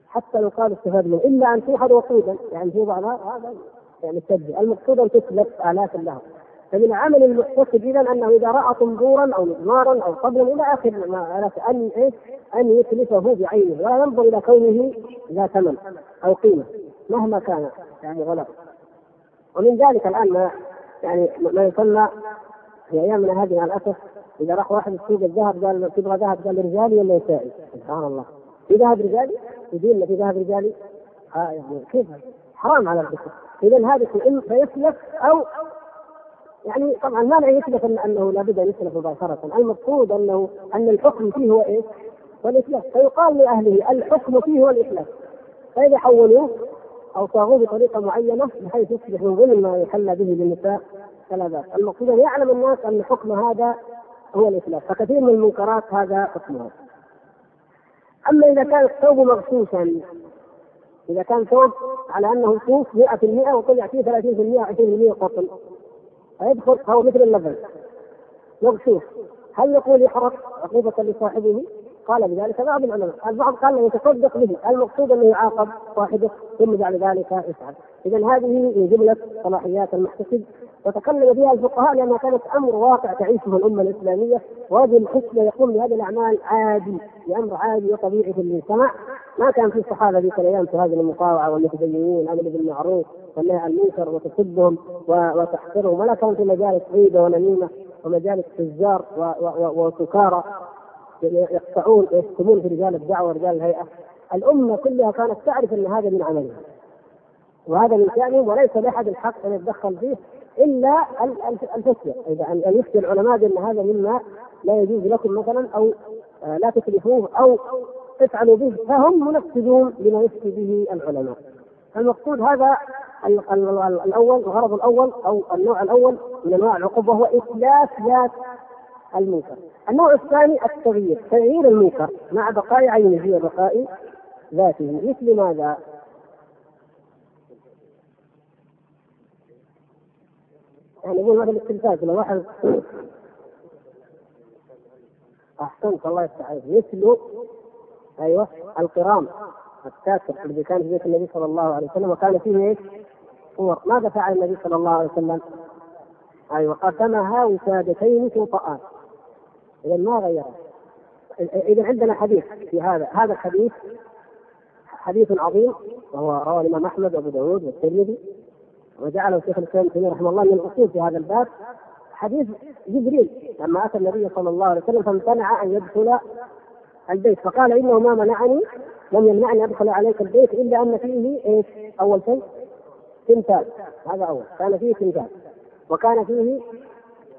S1: حتى لو قال استفاد منه إلا أن توحد وقودا. يعني في بعض هذا يعني التجزئ المقصود أن تتلف آلات له فمن عمل المحتسب اذا أنه إذا رأى طنبورا أو مزمارا أو طبلا إلى آخر ما أن إيش؟ أن يتلفه بعينه. ولا ينظر إلى كونه ذا ثمن أو قيمة مهما كان. يعني غلط. ومن ذلك الآن ما يعني ما يسمى في ايامنا هذه مع الأسف. إذا راح واحد السوق الذهب قال تبغى ذهب؟ قال رجالي ولا نسائي؟ سبحان الله. في ذهب رجالي؟ يدين في ذهب رجالي؟ آه يعني كيف؟ حرام على الرسول اذا هذا اما فيسلف أو يعني طبعا ما لا يثبت أنه لابد أن يسلف مباشرة، المقصود أنه أن الحكم فيه هو إيش؟ والاسلاف، فيقال لأهله الحكم فيه هو الاسلاف. فإذا حولوه أو صاغوه بطريقة معينة بحيث يصبح من ضمن ما يحلى به للنساء فلا بأس، المقصود أن يعلم الناس أن حكم هذا هو الاسلاف، فكثير من المنكرات هذا حكمها. أما إذا كان الثوب مغشوشا إذا كان ثوب على أنه صوف 100% وطلع فيه 30% 20% قطن فيدخل فهو مثل اللبن. مغشوش هل يقول يحرق عقوبة لصاحبه؟ قال بذلك بعض العلماء، البعض قال له يتصدق به، المقصود أنه يعاقب صاحبه ثم بعد ذلك يفعل. اذا هذه من جملة صلاحيات المحتسب. وتكلم بها الفقهاء لأنها كانت أمر واقع تعيشه الأمة الإسلامية ورجل الحسنى يقوم بهذه الأعمال عادي بأمر عادي وطبيعي في المجتمع. ما كان في الصحابة ذيك الأيام هذه المقاوعة والمتدينين الامر بالمعروف والنهي عن المنكر وتسبهم وتحقرهم ولا كان في مجالس غيبة ونميمة ومجالس تجار وسكارى يقطعون ويشتمون في رجال الدعوة ورجال الهيئة. الأمة كلها كانت تعرف أن هذا من عملهم وهذا من شأنهم وليس لأحد الحق أن يتدخل فيه إلا الفتية إذا ان يفتي العلماء بأن هذا مما لا يجوز لكم مثلا أو آه، لا تكلفوه أو تفعلوا به فهم منفذون لما يفتي به العلماء. المقصود هذا الأول الغرض الأول أو النوع الأول من أنواع العقوبة وهو اتلاف ذات المنكر. النوع الثاني التغيير، تغيير المنكر مع بقاء عينه في بقاء ذاته، مثل ماذا؟ يعني يقول مثل التلفاز لو واحد أحسنت الله يفتح عليك مثل أيوه القرام الساتر الذي كان في بيت النبي صلى الله عليه وسلم وكان فيه إيش؟ صور ماذا فعل النبي صلى الله عليه وسلم؟ أيوه قسمها وسادتين توطئان إذا ما غيرها إذا عندنا حديث في هذا هذا الحديث حديث عظيم وهو رواه الإمام أحمد وأبو داود والترمذي. وجعله شيخ الإسلام ابن رحمه الله من الاصول في هذا الباب حديث جبريل لما أتى النبي صلى الله عليه وسلم فامتنع أن يدخل البيت فقال إنه ما منعني لم يمنعني أدخل عليك البيت إلا أن فيه إيش؟ أول شيء تمثال. هذا أول. كان فيه تمثال. وكان فيه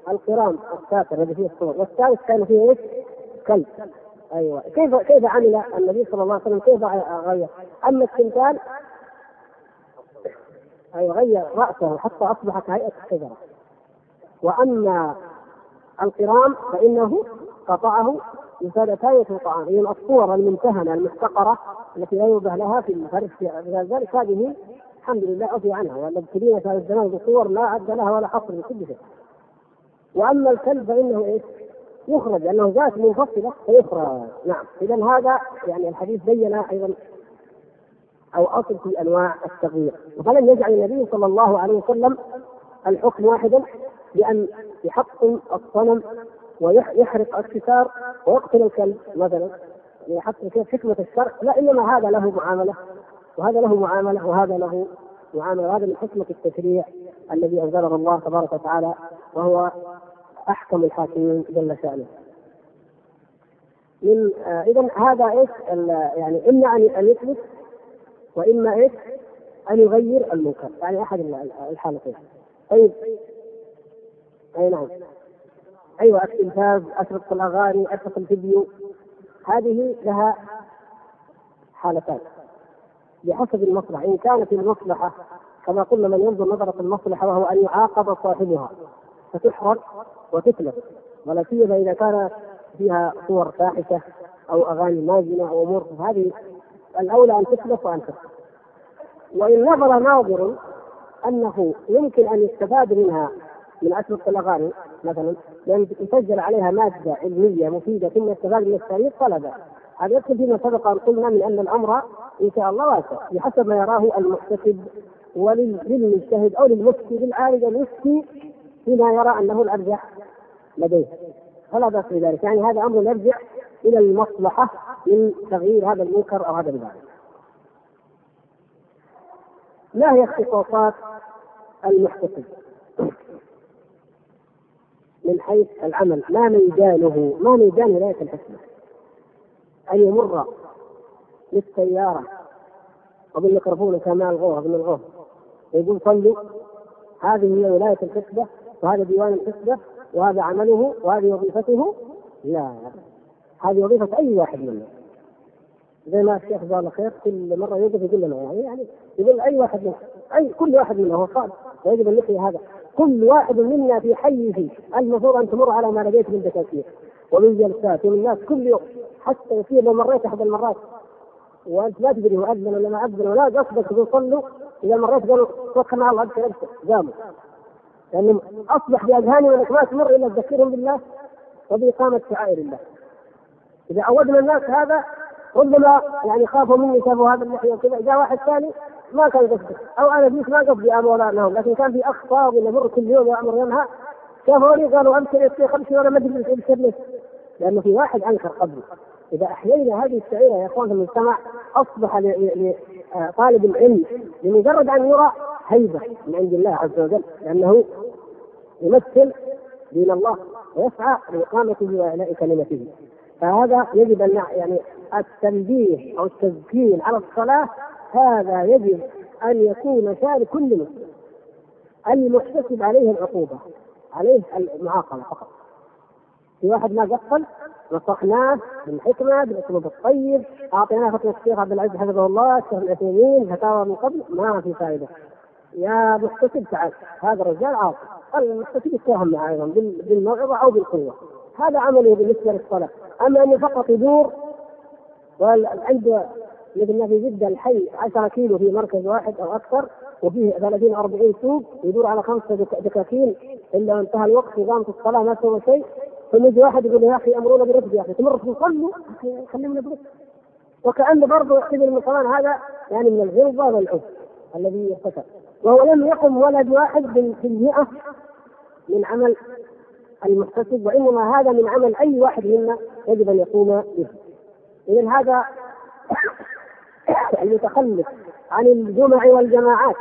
S1: القرام الساتر الذي فيه الصور. والثالث كان فيه إيش؟ كلب. أيوه. كيف كيف عمل النبي صلى الله عليه وسلم؟ كيف غير؟ أما التمثال أي غير رأسه حتى أصبح كهيئة الشجره وأما القرام فإنه قطعه بسادتين الطعام هي الصور الممتهنة المحتقره التي لا يوضح لها في الفرش ذلك. هذه الحمد لله عفي عنها والمبتلين في هذا الزمان بصور لا عد لها ولا حصر لكل شيء. وأما الكلب فإنه إيش؟ يخرج لأنه ذات منفصلة فيخرج. نعم اذا هذا يعني الحديث بين أيضا أو أصل في أنواع التغيير. فلم يجعل النبي صلى الله عليه وسلم الحكم واحدا بأن يحطم الصنم ويحرق الستار ويقتل الكلب مثلا. يحط كيف حكمة الشرع؟ لا إنما هذا له معاملة وهذا له معاملة وهذا له معاملة وهذا من حكمة التشريع الذي أنزله الله تبارك وتعالى وهو أحكم الحاكمين جل شأنه. من آه اذا هذا إيش؟ يعني إما أن يثبت وإما إيش؟ أن يغير المنكر. يعني أحد الحالتين. طيب. أي نعم. أيوه التلفاز اشرطه الاغاني اشرطه الفيديو. هذه لها حالتان. بحسب المصلحة. إن كانت المصلحة كما قلنا من ينظر نظرة المصلحة وهو أن يعاقب صاحبها. فتحرق وتتلف. ولا سيما إذا كان فيها صور فاحشة أو أغاني مازنة أو أمور. هذه الأولى أن تتلف وأن تتلف وإن نظر ناظر أنه يمكن أن يستفاد منها من اشرطه الأغاني مثلا لأن يسجل عليها مادة علمية مفيدة ثم يستفاد من التاريخ فلا باس هذا يدخل فيما سبق أن قلنا من أن الأمر إن شاء الله واسع بحسب ما يراه المحتسب وللمجتهد أو للمفتي للعالم المفتي فيما يرى أنه الأرجح لديه. فلا بأس بذلك. يعني هذا أمر يرجع إلى المصلحة من تغيير هذا المنكر أو هذا الباب. ما هي اختصاصات المحتسب؟ من حيث العمل. ما ميدانه ما ميدان ولاية الحكمة؟ أن يمر بالسيارة وبالميكروفون كما الغوه من الغوه يقول صلوا هذه هي ولاية الحسبة وهذا ديوان الحسبة وهذا عمله وهذه وظيفته؟ لا. هذه وظيفة أي واحد منا زي ما الشيخ جزاه الله خير كل مرة يوقف يقول لنا يعني يعني يقول أي واحد منا أي كل واحد منا هو صاد ويجب أن نحيي هذا. كل واحد منا في حيه المفروض أن تمر على ما لديك من دكاكين ومن جلسات ومن الناس كل يوم. حتى يصير لو مريت أحد المرات وأنت لا تدري هو أذن ولا ما أذن ولا قصدك تقول صلوا إذا مريت قالوا توكل على الله ابشر ابشر قاموا لأنه أصبح باذهانهم انك ما تمر إلا تذكرهم بالله وبإقامة شعائر الله. إذا عودنا الناس هذا ربما يعني خافوا مني شافوا هذا اللحيه وكذا جاء واحد ثاني ما كان قصده. أو أنا فيك ما قصدي أمر انهم لكن كان في اخ فاضي يمر كل يوم يامر ينهى. شافوني قالوا امشي يا شيخ امشي وأنا ما أدري إيش لأنه في واحد أنكر قبلي إذا أحيينا هذه الشعيرة يا إخوان في المجتمع أصبح لطالب العلم لمجرد أن يرى هيبة من عند الله عز وجل لأنه يمثل دين الله ويسعى لإقامته واعلاء كلمته فهذا يجب ان يعني التنبيه أو التذكير على الصلاة هذا يجب أن يكون شان كل مسلم. المحتسب عليه العقوبة عليه المعاقبة فقط. في واحد ما قفل نصحناه بالحكمة بالأسلوب الطيب أعطيناه فتوى الشيخ عبد العزيز حفظه الله الشيخ العثيمين فتاوى من قبل ما في فائدة. يا محتسب تعال هذا الرجال عاصي المحتسب معه أيضا بالموعظة أو بالقوة. هذا عمله بالنسبة للصلاة. أما انه فقط يدور وعنده مثل ما في جده الحي 10 كيلو في مركز واحد أو أكثر وفيه 30 40 سوق يدور على خمسة دكاكين إلا انتهى الوقت وقامت الصلاة ما سوى شيء. ثم يجي واحد يقول يا أخي امرونا برفق يا أخي. تمر في صلوا خلينا برفق وكانه برضه يعتبر من كمان هذا يعني من الغلظة والعنف الذي ارتكب. وهو لم يقم ولد واحد في المئة من عمل المحتسب وإنما هذا من عمل أي واحد منا يجب أن يقوم به. اذا هذا المتخلف عن الجمع والجماعات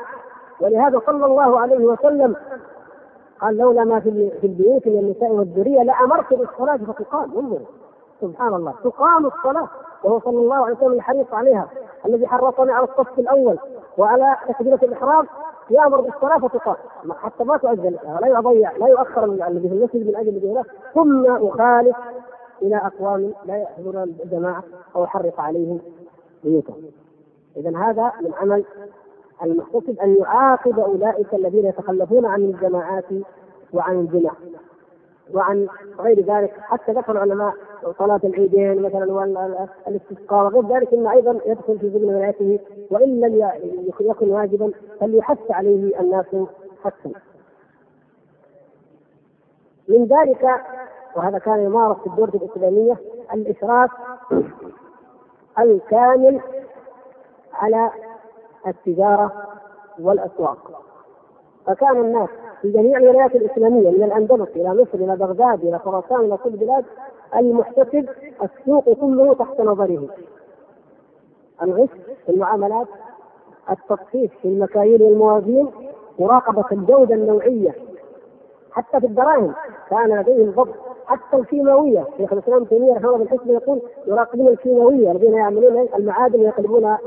S1: ولهذا صلى الله عليه وسلم قال لولا ما في في البيوت من النساء والذرية لأمرت بالصلاة فتقام انظروا سبحان الله تقام الصلاة وهو صلى الله عليه وسلم الحريص عليها الذي حرصنا على الصف الأول وعلى تكبيرة الإحرام يامر بالصلاه فتقام. حتى ما تؤذن لا يضيع لا يؤخر الذي في المسجد من أجل الذي ثم اخالف إلى أقوام لا يحضرون الجماعة أو يحرق عليهم بيوتهم. اذا هذا من عمل المحتسب أن يعاقب أولئك الذين يتخلفون عن الجماعات وعن الجمع وعن غير ذلك حتى ذكر العلماء صلاة العيدين مثلا والاستسقاء وغير ذلك إنه أيضا يدخل في ضمن ولايته وإن لم يكن واجبا فليحث عليه الناس حثا. من ذلك وهذا كان يمارس في الدولة الإسلامية الإشراف الكامل على التجارة والأسواق فكان الناس في جميع الولايات الإسلامية من الأندلس إلى مصر إلى بغداد إلى خراسان إلى كل البلاد المحتسب السوق كله تحت نظره. الغش في المعاملات التصحيح في المكاييل والموازين مراقبة الجودة النوعية. حتى في الدراهم كان لديهم ضبط. حتى الكيماوية شيخ الإسلام تيمية رحمه الله بالحسن يقول يراقبون الكيماوية الذين يعملون المعادن ويقلبون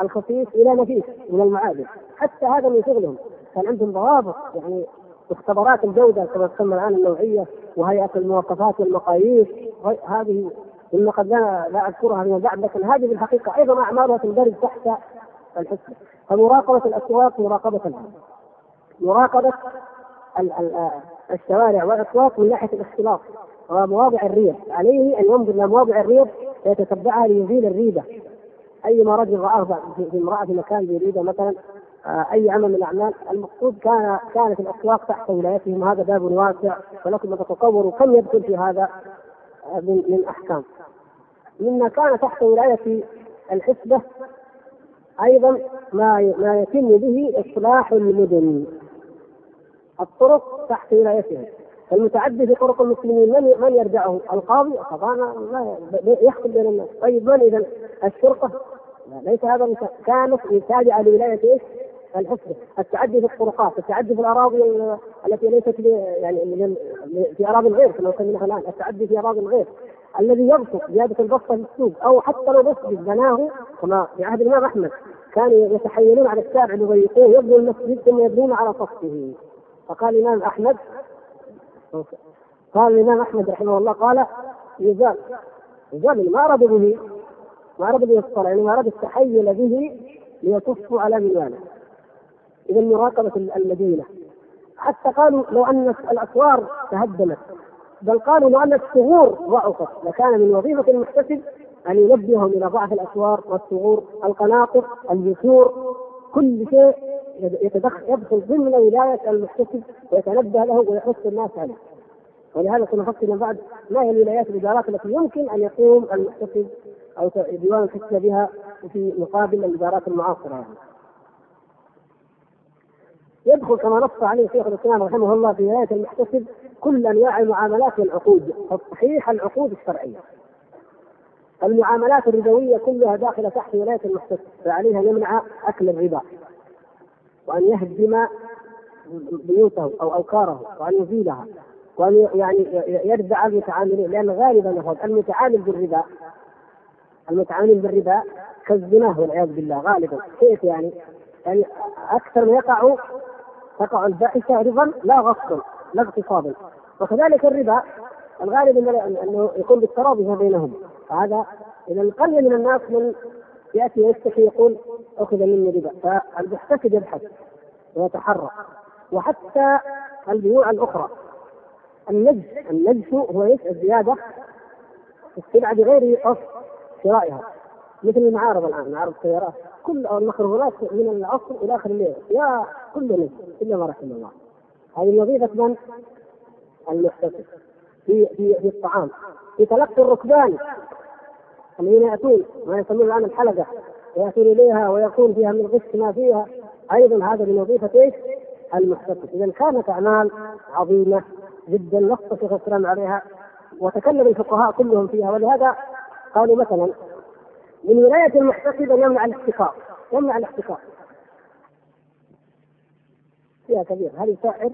S1: الخفيف إلى نفيس من المعادن. حتى هذا من شغلهم. كان عندهم ضوابط يعني اختبارات الجودة كما تسمى الآن النوعية وهيئة المواصفات والمقاييس هذه ثم قد لا, لا أذكرها فيما بعد لكن هذه في الحقيقة أيضا أعمالها تندرج تحت الحسبة. فمراقبة الأسواق مراقبة مراقبة الشوارع والأسواق من ناحية الاختلاط ومواضع الريب عليه أن ينظر إلى مواضع الريب ويتتبعها ليزيل الريبة. ايما رجل رآه في امرأة في مكان يريد مثلا أي عمل من الأعمال المقصود كان كانت الاسواق تحت ولايتهم هذا باب واسع ولكم ان تتصوروا كم يدخل في هذا آه، من, من أحكام مما كان تحت ولاية الحسبة أيضا ما ما يتم به إصلاح المدن الطرق تحت ولايتهم المتعدي في طرق المسلمين من من يرجعه؟ القاضي طبعا لا يحكم بين الناس، طيب من اذا؟ الشرطة؟ ليس هذا كانت تابعة لولاية إيش؟ الحسبه، التعدي في الطرقات، التعدي في الأراضي التي ليست يعني في أراضي الغير كما يسمونها الآن، التعدي في أراضي الغير، الذي يبسط زيادة البسطه في السوق أو حتى لو مسجد بناه كما في عهد الإمام أحمد كانوا يتحيلون على الشارع ليضيقوه يبنوا المسجد ثم يبنون على سطحه. فقال الإمام أحمد قال الإمام أحمد رحمه الله قال يزال يزال ما اراد به ما اراد به الصلاة يعني ما اراد التحيل به ليصفوا على منواله إذا مراقبة المدينة حتى قالوا لو أن الأسوار تهدمت بل قالوا لو أن الثغور ضعفت لكان من وظيفة المحتسب أن ينبههم إلى ضعف الأسوار والثغور القناطر الجسور كل شيء يتدخل يدخل ضمن ولاية المحتسب ويتنبه له ويحث الناس عليه. ولهذا سنفصل بعد ما هي الولايات الإدارات التي يمكن أن يقوم المحتسب أو ديوان الحسبه بها في مقابل الإدارات المعاصرة يعني. يدخل كما نص عليه شيخ الإسلام رحمه الله في ولايه المحتسب كل أنواع المعاملات والعقود تصحيح العقود الشرعية. المعاملات الربوية كلها داخلة تحت ولاية المحتسب فعليها يمنع أكل الربا وأن يهدم بيوته أو اوكاره وأن يزيلها وأن يعني يردع المتعاملين لأن غالبا المتعامل بالربا المتعامل بالربا كالزنا والعياذ بالله غالبا كيف يعني؟ يعني أكثر ما يقع تقع الفاحشه ربا لا غصب لا اغتصابا وكذلك الربا الغالب إنه يكون بالتراضي بينهم. هذا اذا قل من الناس من يأتي يستحي يقول أخذ مني ربا. فالمحتسب يبحث ويتحرك. وحتى البيوع الأخرى. النجس النجس هو إيش؟ الزيادة في السلعه بغير قصد شرائها. مثل المعارض الآن معارض السيارات. كل المخروجات من العصر إلى آخر الليل. يا كل نجس إلا ما رحم الله. هذه وظيفه من؟ المحتسب في في في الطعام. في تلقي الركبان الذين يأتون ما يسمون الآن الحلقة ويأتون إليها ويكون فيها من الغش ما فيها. أيضا هذا من وظيفه إيش؟ المحتسب اذا كانت أعمال عظيمة جدا شيخ الاسلام عليها وتكلم الفقهاء كلهم فيها. ولهذا قالوا مثلا من ولاية المحتسب ان يمنع الاحتكار يمنع الاحتكار فيها كبير هل يسعر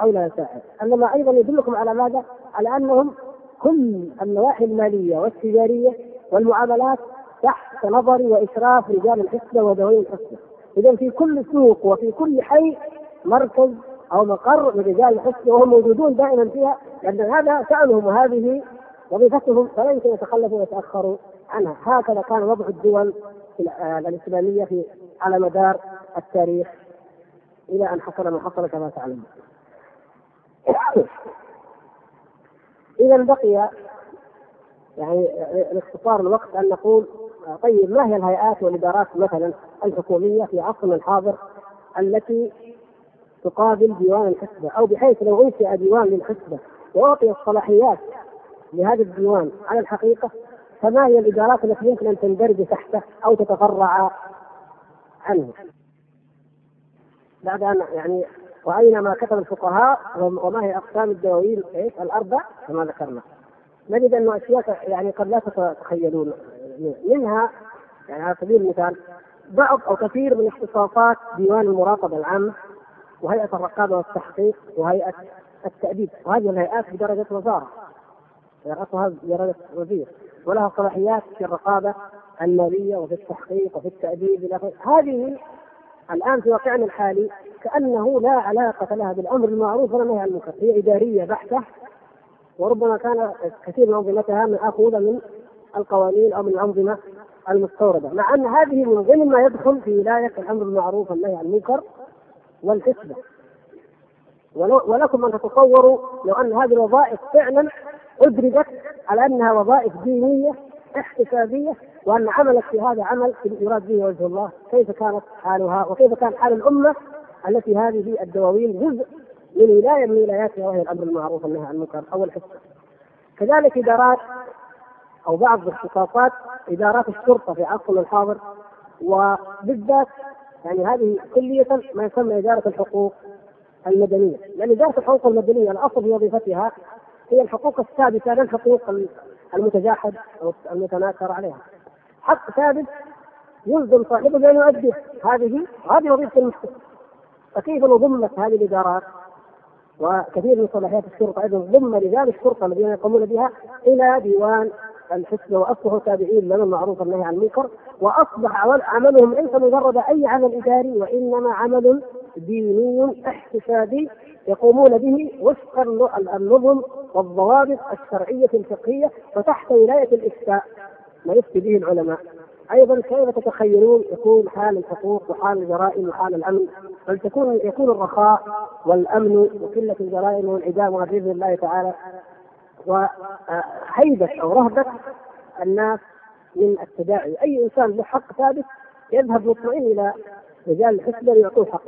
S1: أو لا يساعد؟ إنما أيضا يدلكم على ماذا؟ على أنهم كل النواحي المالية والتجارية والمعاملات تحت نظر وإشراف رجال الحسبه وذوي الحسبه اذا في كل سوق وفي كل حي مركز أو مقر لرجال الحسبه وهم موجودون دائما فيها لأن هذا شأنهم وهذه وظيفتهم فلا يمكن يتخلفوا ويتأخروا. عنها هكذا كان وضع الدول الإسلامية في على مدار التاريخ إلى أن حصل ما حصل كما تعلمون. اذا بقي يعني لاختصار الوقت أن نقول طيب ما هي الهيئات والإدارات مثلا الحكومية في عصرنا الحاضر التي تقابل ديوان الحسبة أو بحيث لو أنشئ ديوان للحسبة وأعطي الصلاحيات لهذا الديوان على الحقيقة فما هي الإدارات التي يمكن أن تندرج تحته أو تتفرع عنه؟ بعد ان يعني راينا ما كتب الفقهاء وما هي أقسام الدواوين إيش؟ الأربع كما ذكرنا. نجد انه أشياء يعني قد لا تتخيلون. منها يعني على سبيل المثال بعض أو كثير من اختصاصات ديوان المراقبة العامه وهيئة الرقابة والتحقيق وهيئة التأديب. وهذه الهيئات بدرجة وزارة. رأسها بدرجه وزير. ولها صلاحيات في الرقابة المالية وفي التحقيق وفي التأديب إلى هذه الآن في واقعنا الحالي كأنه لا علاقة لها بالأمر المعروف ولا نهي عن المنكر. هي إدارية بحتة وربما كان كثير من أنظمتها ماخوذه من القوانين أو من الأنظمة المستوردة. مع أن هذه من ضمن ما يدخل في ولاية الأمر بالمعروف والنهي عن المنكر والحسبه ولكم أن تتصوروا لو أن هذه الوظائف فعلا أدرجت على أنها وظائف دينية احتسابية وأن عملك في هذا عمل يراد به وجه الله. كيف كانت حالها؟ وكيف كان حال الأمة التي هذه الدواوين جزء من ولاية من ولاياتها وهي الأمر المعروف والنهي عن المنكر. أو الحسن. كذلك إدارات أو بعض اختصاصات إدارات الشرطة في عصرنا الحاضر. وبالذات يعني هذه كلية ما يسمى إدارة الحقوق. المدنية، لأن إدارة الحقوق المدنية الأصل في وظيفتها هي الحقوق الثابتة لا الحقوق المتجاحد أو المتناكر عليها. حق ثابت يلزم صاحبه بأن يؤديه هذه هذه وظيفة المحكم. فكيف لو ضمت هذه الإدارات وكثير من صلاحيات الشرطة أيضا ضم رجال الشرطة الذين يقومون بها إلى ديوان الحسبة وأصبحوا تابعين لنا المعروف والنهي عن المنكر وأصبح عملهم ليس مجرد أي عمل إداري وإنما عمل ديني احتسابي يقومون به وفق النظم والضوابط الشرعية الفقهية وتحت ولاية الإفتاء. ما يفتي به العلماء. أيضا كيف تتخيلون يكون حال الحقوق وحال الجرائم وحال الأمن؟ بل تكون يكون الرخاء والأمن وقلة الجرائم وانعدامها بإذن الله تعالى. وهيبة أو رهبة الناس من التداعي. أي إنسان له حق ثابت يذهب مطمئن إلى رجال الحسبة ليعطوه حق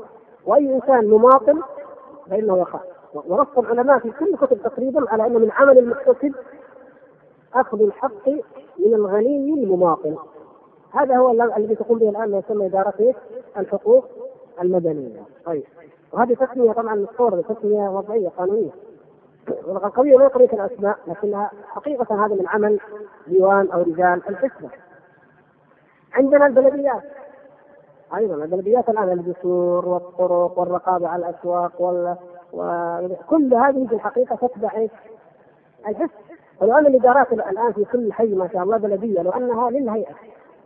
S1: وأي إنسان مماطل فإنه يخاف. ونص العلماء في كل كتب تقريبا على أن من عمل المحتسب أخذ الحق من الغني المماطل. هذا هو الذي تقوم به الآن ما يسمى إدارة الحقوق المدنية. طيب. وهذه تسمية طبعا متصوره تسمية وضعية قانونية. القضية ما قضيه الأسماء لكنها حقيقة هذا من عمل ديوان أو رجال الحسبه عندنا البلديات. أيضا البلديات الان الجسور والطرق والرقابة على الأسواق وال... وكل هذه في الحقيقة تتبع إيش؟ الحس. ان الإدارات الآن في كل حي ما شاء الله بلدية لو انها للهيئه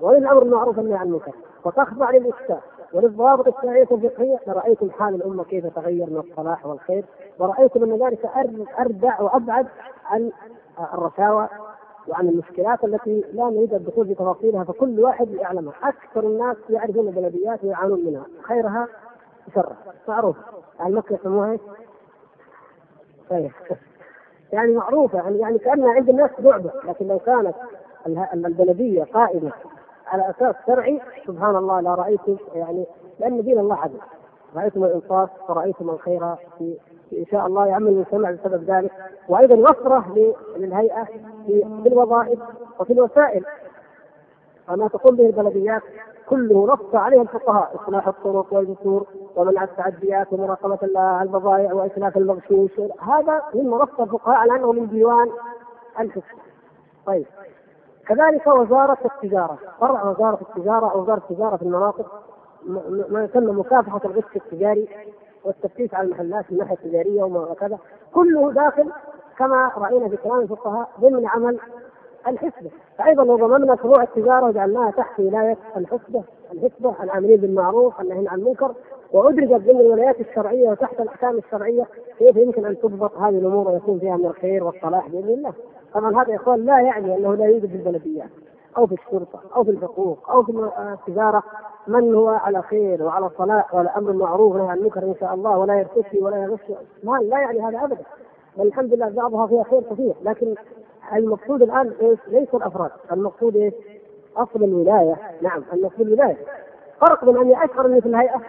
S1: وللامر بالمعروف والنهي عن المنكر وتخضع للإفتاء وللضوابط الشرعيه الفقهية. لرايتم حال الأمة كيف تغير من الصلاح والخير. ورأيتم أن ذلك أردع وأبعد عن الرشاوى وعن المشكلات التي لا نريد الدخول في تفاصيلها فكل واحد يعلمها. أكثر الناس يعرفون البلديات ويعانون منها. خيرها شرها معروف. يعني مكة يسموها إيش؟ طيب. يعني معروفة. يعني يعني كأنها عند الناس لعبة لكن لو كانت البلدية قائمة على أساس شرعي سبحان الله لا رأيتم يعني لأن دين الله عدل. رأيتم الإنصاف ورأيتم الخير في إن شاء الله يعمل المجتمع بسبب ذلك. وأيضا نصره للهيئة في الوظائف وفي الوسائل. وما تقوم به البلديات كله نص عليه الفقهاء. إصلاح الطرق والجسور ومنع التعديات ومراقبة البضائع واتلاف المغشوش. هذا من منص الفقهاء على أنه من ديوان الفقه. طيب. كذلك وزارة التجارة. فرع وزارة التجارة أو وزارة التجارة في المناطق ما يسمى مكافحة الغش التجاري. والتفتيش على المحلات من الناحيه التجاريه وكذا كله داخل كما رأينا في كلام الفقهاء ضمن عمل الحسبة، فايضا لو ضممنا فروع التجارة وجعلناها تحت ولاية الحسبة، الحسبة العاملين بالمعروف الناهين عن المنكر وأدرجت ضمن الولايات الشرعية وتحت الأحكام الشرعية كيف يمكن أن تضبط هذه الأمور ويكون فيها من الخير والصلاح بإذن الله. طبعا هذا يا إخوان لا يعني أنه لا يوجد في البلديات. أو في الشرطة أو في الحقوق أو في التجارة من هو على خير وعلى صلاح وعلى أمر معروف ونهي عن المنكر إن شاء الله ولا يرتشي ولا يغش. ما لا يعني هذا أبدا. بل الحمد لله بعضها فيها خير كثير لكن المقصود الآن إيش؟ ليس الأفراد. المقصود إيش؟ أصل الولاية. نعم المقصود الولاية. فرق بين أني أشعر إني في الهيئة.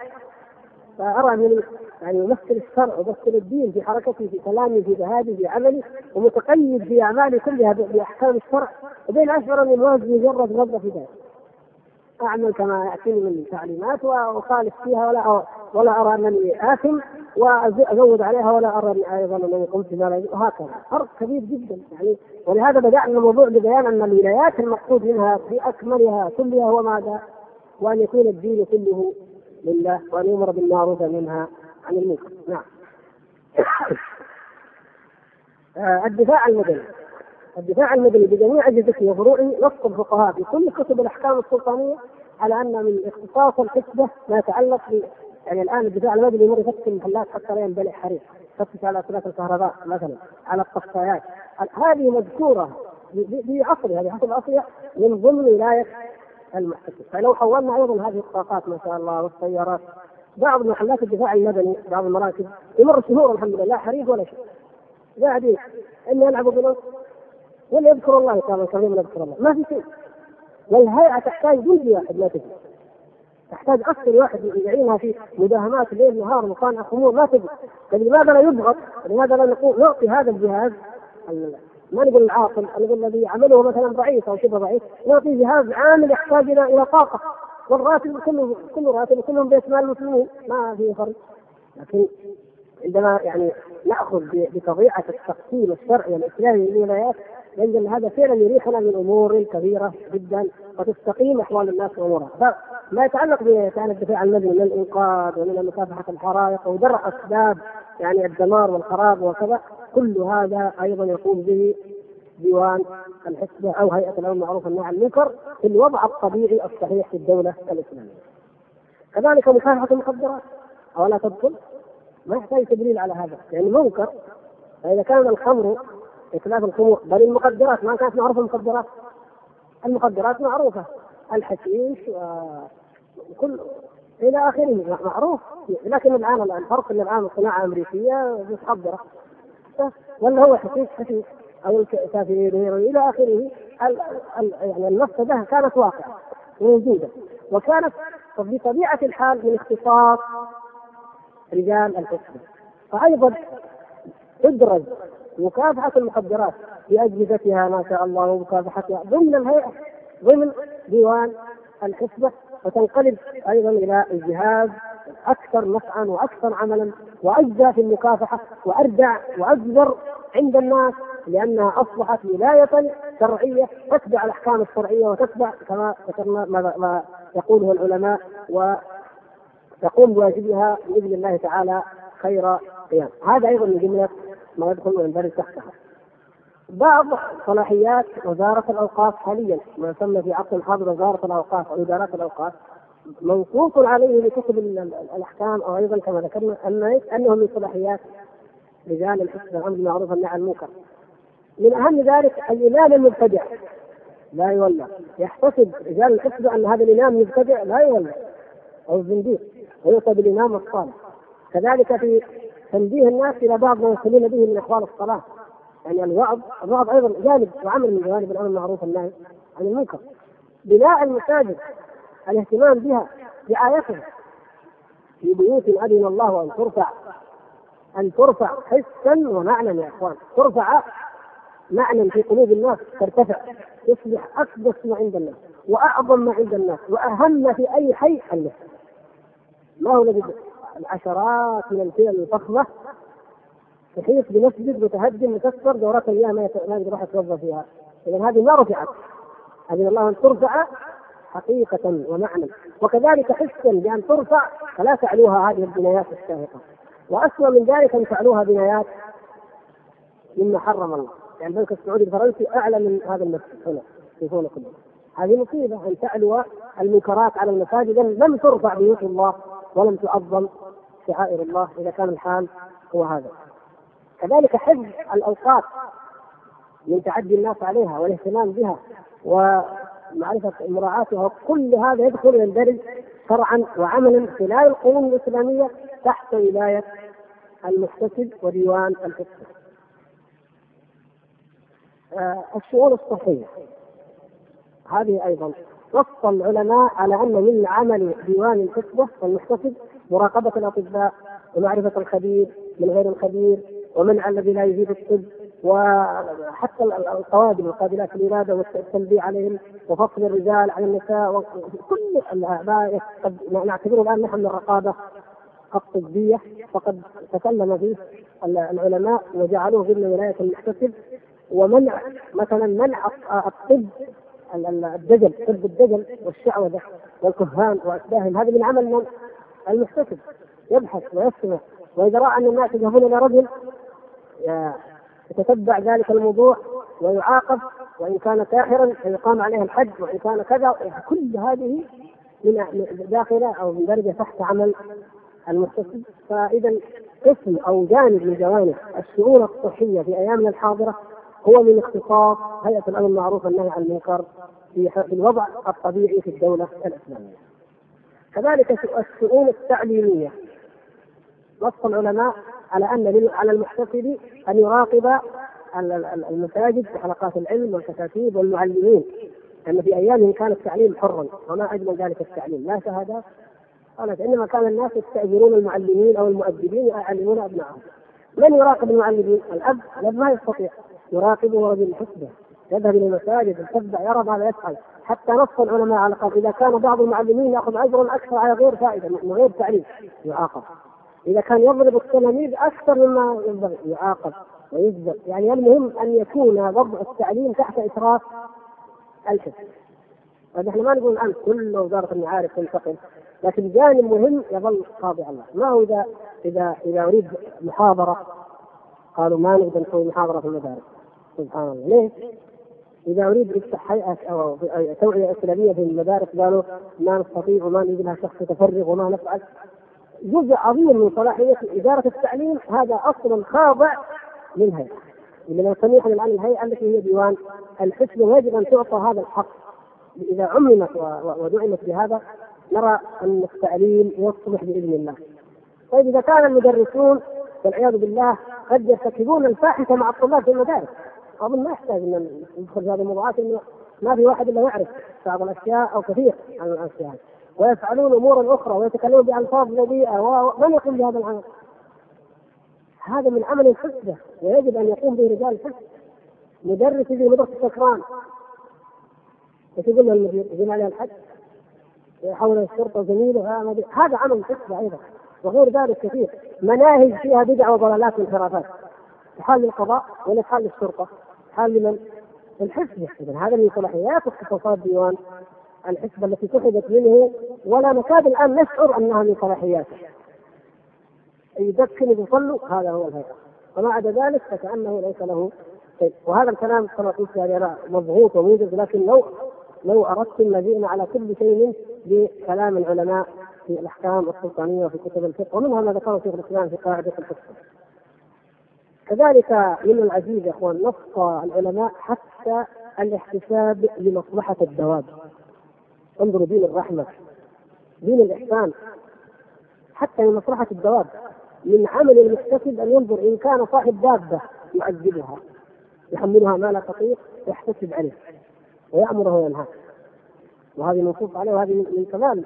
S1: فأرى من يعني يمثل الشرع ويمثل الدين في حركتي في كلامي في ذهابي في عملي ومتقيد في اعمالي كلها بأحكام الشرع. وبين أشعر اني مجرد نظره في ذلك. أعمل كما يأتيني من تعليمات وأخالف فيها ولا ولا أرى أنني آثم وأزود عليها ولا أرى أيضا أنني قمت بما وهكذا. فرق كبير جدا. يعني ولهذا بدأنا الموضوع ببيان أن الولايات المقصود منها في أكملها كلها هو ماذا؟ وأن يكون الدين كله لله وأن يؤمر بالمعروف وينهى عن المنكر. نعم. آه، الدفاع المدني. الدفاع المدني بجميع أجهزته وفروعه نص الفقهاء في كل كتب الأحكام السلطانية على أن من اختصاص الحسبه ما يتعلق ب يعني الآن الدفاع المدني يمر يفتش المحلات حتى لا ينبلع حريق يفتش على أسلاك الكهرباء مثلا على الطفايات هذه مذكورة في عصر الاصلح من ضمن ولاية المحتسب فلو حولنا أيضا هذه الطاقات ما شاء الله والسيارات بعض محلات الدفاع المدني بعض المراكز يمر شهور الحمد لله لا حريق ولا شيء. قاعدين اما يلعبوا بنص ولا يذكر الله كثير من يذكر الله. ما في شيء. والهيئة تحتاج جندي واحد ما تجي تحتاج عسكري واحد يعينها في مداهمات ليل نهار مصانع خمور ما تجي طيب لماذا لا يضغط؟ لماذا لا نقول نعطي هذا الجهاز؟ ما نقول العاقل نقول الذي عمله مثلا ضعيف أو شبه ضعيف. نعطي جهاز عامل يحتاج إلى طاقة. والراتب كله كله راتب كلهم بيت مال المسلمين. ما في فرق. لكن عندما يعني نأخذ بطبيعة التقسيم الشرعي الاسلامي للولايات نجد أن هذا فعلا يريحنا من أمور كبيرة جدا وتستقيم أحوال الناس وأمورها. ما يتعلق بكان الدفاع المدني من الإنقاذ ومن مكافحه الحرائق ودرء أسباب يعني الدمار والخراب وكذا كل هذا أيضا يقوم به ديوان الحسبه أو هيئة الأمر بالمعروف والنهي عن المنكر في الوضع الطبيعي الصحيح في الدولة الإسلامية. كذلك مكافحة المخدرات. أولا تدخل ما يحتاج تدليل على هذا. يعني منكر. فإذا كان الخمر إتلاف الخمور بل المخدرات ما كانت معروفة المخدرات. المخدرات معروفة. الحشيش وكل إلى آخره معروف. لكن الآن الفرق أن الآن صناعة أمريكية مخدرة. ولا هو حشيش حشيش. أو الكافرين إلى آخره يعني المفسدة كانت واقعة موجودة. وكانت بطبيعة الحال من اختصاص رجال الحكم فأيضا تدرج مكافحة المخدرات بأجهزتها ما شاء الله ومكافحتها ضمن الهيئة ضمن ديوان الحسبة وتنقلب أيضا إلى الجهاز أكثر نفعا وأكثر عملا وأجزى في المكافحة وأرجع وأكبر عند الناس لأنها أصبحت ولاية شرعية تتبع الأحكام الشرعية وتتبع كما ذكرنا ما يقوله العلماء وتقوم بواجبها بإذن الله تعالى خير قيام هذا أيضا من جملة ما يدخل ويندرج تحتها. بعض صلاحيات وزارة الأوقاف حاليا ما يسمى في عصر الحاضر وزارة الأوقاف أو إدارات الأوقاف منصوص عليه لكتب الأحكام أو أيضا كما ذكرنا أن أنه من صلاحيات رجال الحسن الأمر بالمعروف والنهي عن المنكر. من أهم ذلك الإمام المبتدع. لا يولى. يحتسب رجال الحسن أن هذا الإمام مبتدع لا يولى. أو الزنديق. ويؤتى بالإمام الصالح. كذلك في تنبيه الناس إلى بعض ما يخلون به من احوال الصلاة. يعني الوعظ. الوعظ أيضا جانب وعمل من جوانب الأمر بالمعروف والنهي عن المنكر. بناء المساجد. الاهتمام بها. رعايتها في بيوت أذن الله أن ترفع. أن ترفع حسا ومعنى يا إخوان. ترفع معنى في قلوب الناس ترتفع. تصبح أقدس ما عند الناس وأعظم ما عند الناس وأهم في أي حي المسجد ما هو الذي العشرات من الفئة الفخمة تحيط بمسجد متهدم مكسر دورات المياه ما يروح يتوظف فيها. إذا هذه ما رفعت. أذن الله أن ترفع حقيقة ومعنى. وكذلك حسا بأن ترفع فلا تعلوها هذه البنايات الشاهقة وأسوأ من ذلك أن فعلوها بنايات مما حرم الله. يعني البنك السعودي الفرنسي أعلى من هذا المسجد هنا في هنا كله هذه مصيبة أن تعلو المنكرات على المساجد لم ترفع بيوت الله ولم تعظم شعائر الله إذا كان الحال هو هذا كذلك حفظ الأوقات من تعدي الناس عليها والاهتمام بها ومعرفة مراعاتها كل هذا يدخل يندرج شرعا وعملا خلال القرون الإسلامية تحت ولاية المحتسب وديوان الفقه. آه الشؤون الصحية هذه أيضا. نص العلماء على أن من عمل ديوان الحسبة والمحتسب مراقبة الأطباء ومعرفة الخبير من غير الخبير ومنع الذي لا يجيد الطب وحتى القوادم القابلات للولاده والتنبيه عليهم وفصل الرجال عن النساء وكل ما قد نعتبره الآن نحن من الرقابه الطبيه فقد تكلم فيه العلماء وجعلوه ضمن ولاية المحتسب ومنع مثلا منع الطب الدجل طب الدجل والشعوذة والكهان وأشباههم. هذه من عمل المحتسب يبحث ويسمع. وإذا رأى أن الناس يذهبون إلى رجل يتتبع ذلك الموضوع ويعاقب وإن كان ساحرا فيقام عليه الحج وإن كان كذا كل هذه من داخلة أو من درجة تحت عمل المحتسب فاذا قسم أو جانب من جوانب الشؤون الصحية في أيامنا الحاضرة هو من اختصاص هيئة الامر المعروف والنهي عن المنكر في الوضع الطبيعي في الدولة الإسلامية. كذلك الشؤون التعليمية. نص العلماء على أن على المحتسب أن يراقب المساجد وحلقات العلم والكتاتيب والمعلمين لأن في أيامهم كان التعليم حرا وما أجمل ذلك التعليم. لا شهادات قالت إنما كان الناس يستأجرون المعلمين أو المؤدبين يعلمون ابنائهم من يراقب المعلمين؟ الأب. الأب ما يستطيع. يراقبه رجل حسبه يذهب إلى المساجد يتبع يرى ماذا يفعل. حتى نص العلماء على قال إذا كان بعض المعلمين يأخذ أجرا أكثر على غير فائدة من غير تعليم يعاقب. إذا كان يضرب التلاميذ أكثر مما ينبغي يعاقب ويجزر يعني المهم أن يكون وضع التعليم تحت اشراف الحزب إحنا ما نقول الآن كل وزارة المعارف تنتقل لكن جانب مهم يظل خاضعا له ما هو إذا إذا إذا أريد محاضرة؟ قالوا ما نقدر نسوي محاضرة في المدارس. سبحان الله. ليه؟ إذا أريد أفتح هيئة أو توعية إسلامية في المدارس قالوا ما نستطيع وما نجد لها شخص يتفرغ وما نفعل. جزء عظيم من صلاحية إدارة التعليم هذا أصلا خاضع للهيئة. لو سميحا الان الهيئة التي هي ديوان الحسن ويجب أن تعطى هذا الحق. إذا عممت ودعمت بهذا نرى أن التعليم يصلح بإذن الله. طيب إذا كان المدرسون والعياذ بالله قد يرتكبون الفاحشة مع الطلاب في المدارس. اظن ما يحتاج إن ندخل في هذه الموضوعات إنه ما في واحد إلا يعرف بعض الأشياء أو كثير عن الأشياء ويفعلون أمورا أخرى ويتكلمون بألفاظ رديئه ومن يقوم بهذا العمل؟ هذا من عمل الحسبة ويجب أن يقوم به رجال الحسبة مدرس في مدرسة سكران إيش يقول له المدير؟ يجب عليه الحج يحول الشرطه زميله هذا عمل الحسبة أيضا وغير ذلك كثير مناهج فيها بدع وضلالات وانحرافات حال للقضاء ولا حال للشرطة؟ حال لمن؟ الحسبه اذا هذا من صلاحيات اختصاصات ديوان الحسبة التي سحبت منه ولا نكاد الآن نشعر أنها من صلاحياته. يدكن يصلوا هذا هو الهيئة وما عدا ذلك فكأنه ليس له شيء. وهذا الكلام كما قلت يعني أنا مضغوط وموجز لكن لو لو أردتم لجئنا على كل شيء بكلام العلماء في الأحكام السلطانية وفي كتب الفقه ومنها ما ذكره شيخ الإسلام في قاعدة الفقه كذلك من العجيب يا إخوان نص العلماء حتى الاحتساب لمصلحة الدواب. انظروا دين الرحمة دين الإحسان حتى لمصلحه الدواب. من عمل المحتسب أن ينظر إن كان صاحب دابة يعذبها يحملها ما لا تطيق يحتسب عليه ويأمره وينهاه. وهذه منصوص عليه وهذه من كمال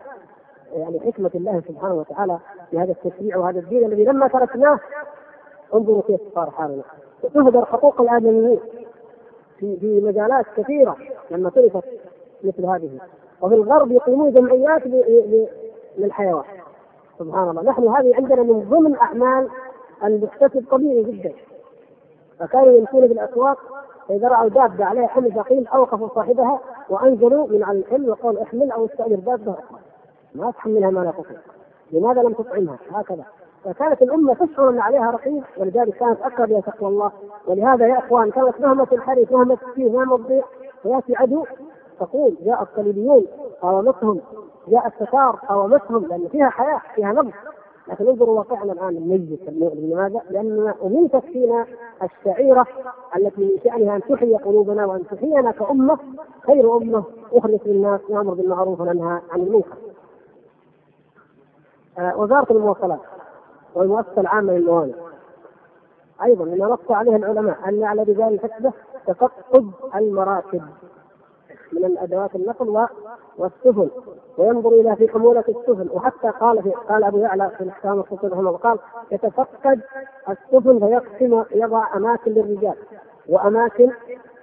S1: يعني حكمة الله سبحانه وتعالى في هذا التشريع وهذا الدين الذي لما تركناه انظروا كيف صار حالنا. تهدر حقوق الآدميين في في مجالات كثيرة لما تركت مثل هذه. وفي الغرب يقيمون جمعيات للحيوان. سبحان الله. نحن هذه عندنا من ضمن أعمال المكتسب طبيعي جدا. فكانوا يمشون في الأسواق فاذا رأوا دابة عليها حمل ثقيل أوقفوا صاحبها وأنزلوا من على الحمل وقالوا احمل أو استأجر دابة. ما تحملها ما لا لماذا لم تطعمها؟ هكذا. فكانت الأمة تشعر أن عليها رقيب ولذلك كانت أقرب إلى تقوى الله ولهذا يا إخوان كانت مهمة الحري مهمة السيف مهمة الضيق فياتي عدو تقول جاء الصليبيون قاومتهم جاء التتار قاومتهم لأن فيها حياة فيها نبض لكن انظروا واقعنا الآن الميت لماذا؟ لأن اميتت فينا الشعيرة التي من شأنها أن تحيي قلوبنا وأن تحيينا كأمة خير أمة أخرجت للناس نامر بالمعروف وننهى عن المنكر. آه وزارة المواصلات والمؤسسة العامة للموانئ. أيضا مما نص عليه العلماء أن على رجال الحسبه تفقد المراكب من الأدوات النقل والسفن. وينظر إلى في حمولة السفن. وحتى قال في قال أبو يعلى في الإحكام الخصوصيه رحمه الله قال يتفقد السفن فيقسم يضع أماكن للرجال وأماكن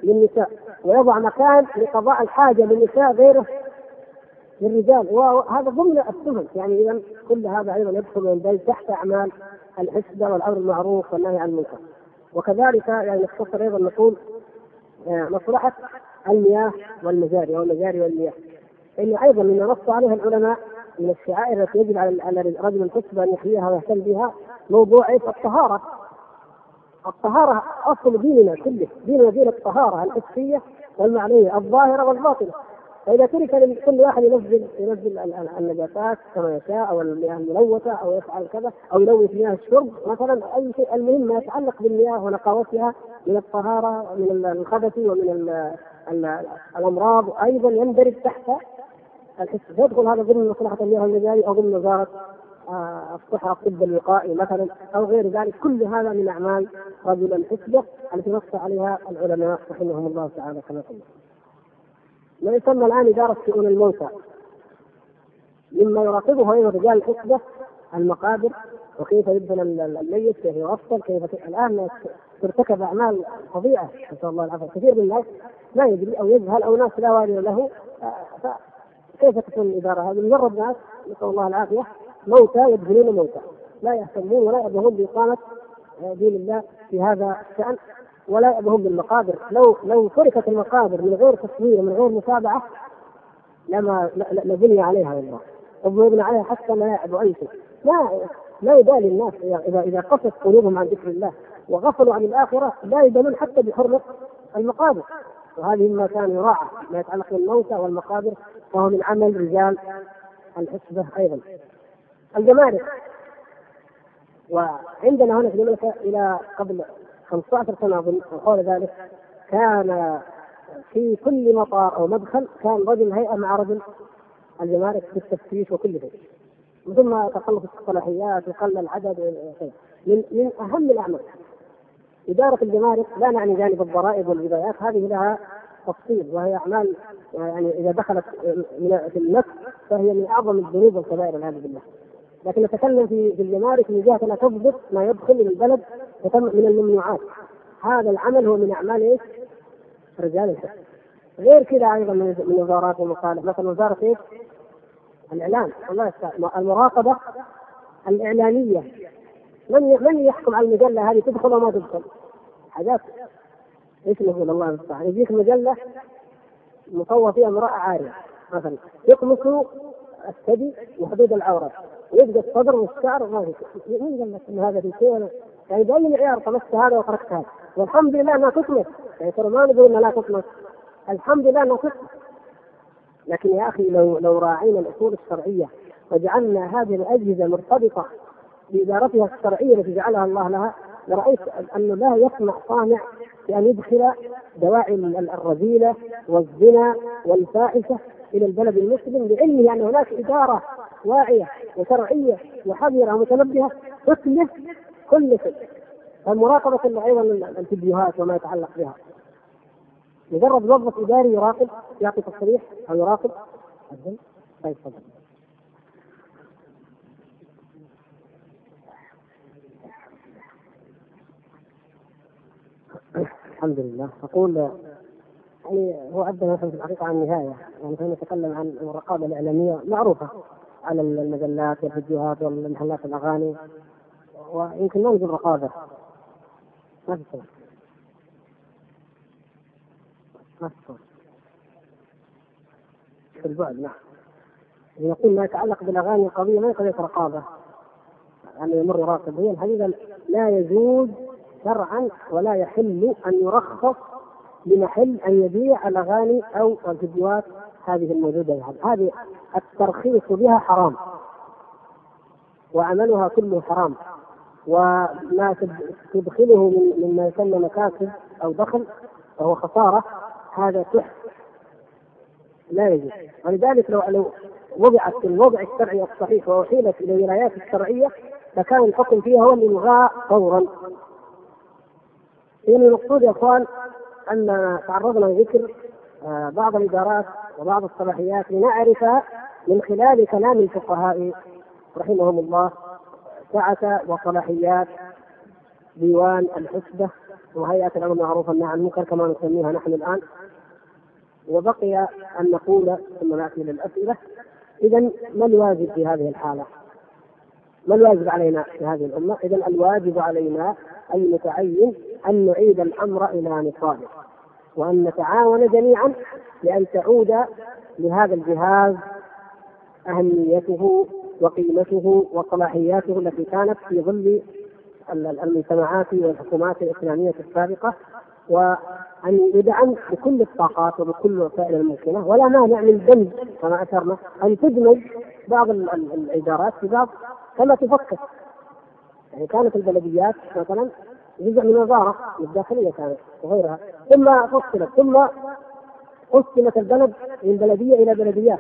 S1: للنساء ويضع مكان لقضاء الحاجة للنساء غيره للرجال. وهذا ضمن السفن يعني اذا كل هذا أيضا يدخل ويندرج تحت أعمال الحسبة والأمر المعروف والنهي عن المنكر. وكذلك يعني نختصر أيضا نقول آه، مصلحة المياه والمجاري أو المجاري والمياه. إن أيضا مما نص عليها العلماء من الشعائر التي يجب على رجل الحسبة أن يحييها ويهتم بها موضوع الطهارة. الطهارة أصل ديننا كله. ديننا دين الطهارة الحسية والمعنوية الظاهرة والباطنة. فإذا ترك لكل واحد ينزل ينزل النجاسات كما يشاء أو المياه الملوثة أو يفعل كذا أو يلوث مياه الشرب. مثلا أي شيء المهم ما يتعلق بالمياه ونقاوتها من الطهارة من الخبث ومن الأمراض. أيضا يندرج تحت الحس. يدخل هذا ضمن مصلحة المياه المجاري أو ضمن وزارة آه، الصحة الطب الوقائي مثلا أو غير ذلك. كل هذا من أعمال رجل الحسبة التي نص عليها العلماء رحمهم الله تعالى. كما قلنا. ما يسمى الآن إدارة شؤون الموتى. مما يراقبه أيضا رجال الحسبة المقابر وكيف يدفن الميت كيف يغسل كيف الآن ترتكب أعمال فظيعة نسأل الله العافية. كثير من الناس لا يدري أو يجهل أو ناس لا والي له. آه، كيف تكون الإدارة؟ هذه؟ مجرد ناس نسأل الله العافية موتى يدخلون موتى. لا يهتمون ولا يأبهون بإقامة دين الله في هذا الشأن. ولا يأبهون بالمقابر. لو لو تركت المقابر من غير تصوير من غير متابعة لما لبني عليها والله. وبني عليها حتى لا يعبوا أي شيء. لا لا يبالي الناس إذا إذا قست قلوبهم عن ذكر الله وغفلوا عن الآخرة لا يبالون حتى بحرمة المقابر. وهذه مما كان يراعى ما يتعلق بالموتى والمقابر وهو من عمل رجال الحسبة أيضا. الجمارك. وعندنا هنا في المملكة إلى قبل 15 سنة أظن أو حول ذلك كان في كل مطار أو مدخل كان رجل هيئة مع رجل الجمارك في التفتيش وكل شيء. ثم تقلص الصلاحيات وقل العدد من من أهم الأعمال. إدارة الجمارك لا نعني جانب الضرائب والبدايات هذه لها تفصيل وهي أعمال يعني إذا دخلت في النفس فهي من أعظم الذنوب والكبائر والعياذ بالله. لكن نتكلم في في الجمارك من جهة أنها تضبط ما يدخل إلى البلد من الممنوعات. هذا العمل هو من أعمال إيش؟ رجال الحكم. غير كذا أيضا من وزارات المصالح مثلا وزارة إيش؟ الإعلام الله يستعان المراقبة الإعلانية من من يحكم على المجلة هذه تدخل وما تدخل؟ حاجات إيش نقول الله المستعان يجيك مجلة مصور فيها امرأة عارية مثلا يطمس الثدي وحدود العورة ويبقى الصدر والشعر ما في مين قال لك هذا في شيء. يعني بأي معيار طمست هذا وتركت هذا. والحمد لله أنها تطمس. يعني ترى ما نقول لا تطمس. الحمد لله أنها تطمس. لكن يا أخي لو لو راعينا الأصول الشرعية وجعلنا هذه الأجهزة مرتبطة بإدارتها الشرعية التي جعلها الله لها لرأيت انه لا يسمع صانع بأن يدخل دواعي الرذيلة والزنا والفاحشة إلى البلد المسلم لعلمه أن هناك إدارة واعية وشرعية وحذرة ومتنبهة تتلف كل شيء. المراقبه أيضا الفيديوهات وما يتعلق بها. مجرد موظف إداري يراقب يعطي تصريح أو يراقب. طيب تفضل. الحمد لله. أقول يعني هو مثلا في الحقيقة عن النهاية. يعني نتكلم عن الرقابة الإعلامية معروفة. على المجلات والفيديوهات والمحلات الأغاني ويمكن ما نقول رقابة. ما في صوت ما في صوت في البعد نعم. يقول ما يتعلق بالأغاني القضية ما هي قضيه رقابة. أن يمر راكب هي الحقيقة لا يجوز شرعا ولا يحل أن يرخص لمحل أن يبيع الأغاني أو الفيديوهات هذه الموجودة يعني. هذه الترخيص بها حرام وعملها كله حرام وما تدخله من مما يسمى مكاسب أو دخل فهو خسارة هذا تحت لا يجوز ولذلك لو لو وضعت في الوضع الشرعي الصحيح وأحيلت إلى الولايات الشرعية فكان الحكم فيها هو الالغاء فورا. إذا المقصود يا إخوان أن تعرضنا لذكر بعض الإدارات وبعض الصلاحيات لنعرف من خلال كلام الفقهاء رحمهم الله سعة وصلاحيات ديوان الحسبة وهيئة الأمر بالمعروف والنهي عن المنكر كما نسميها نحن الآن وبقي أن نقول ثم نأتي للأسئلة إذا ما الواجب في هذه الحالة؟ ما الواجب علينا في هذه الأمة؟ إذا الواجب علينا المتعين أن نعيد الأمر إلى نصابه وأن نتعاون جميعا لأن تعود لهذا الجهاز أهميته وقيمته وصلاحياته التي كانت في ظل المجتمعات والحكومات الإسلامية السابقة وأن يدعم بكل الطاقات وبكل الوسائل الممكنة. ولا مانع من دمج كما أشرنا أن تدمج بعض الإدارات في بعض كما تفكر. يعني كانت البلديات مثلا جزء من وزارة الداخلية كانت وغيرها. ثم فصلت ثم قسمت البلد من بلدية إلى بلديات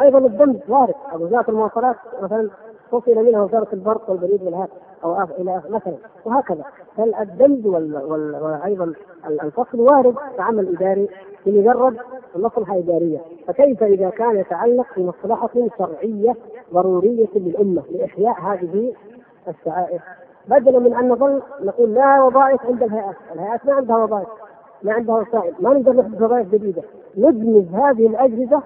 S1: أيضا الدمج وارد. وزاره المواصلات مثلا فصل منها وزارة البرق والبريد والهاتف أو إلى مثلا. وهكذا. فالدمج وأيضا الفصل وارد في عمل اداري لمجرد مصلحه اداريه فكيف إذا كان يتعلق بمصلحة شرعية ضرورية للأمة لإحياء هذه الشعائر بدلا من أن نظل نقول لا وظائف عند الهيئات، الهيئات ما عندها وظائف. ما عندها وسائل، ما نقدر نحدث وظائف جديدة، ندمج هذه الأجهزة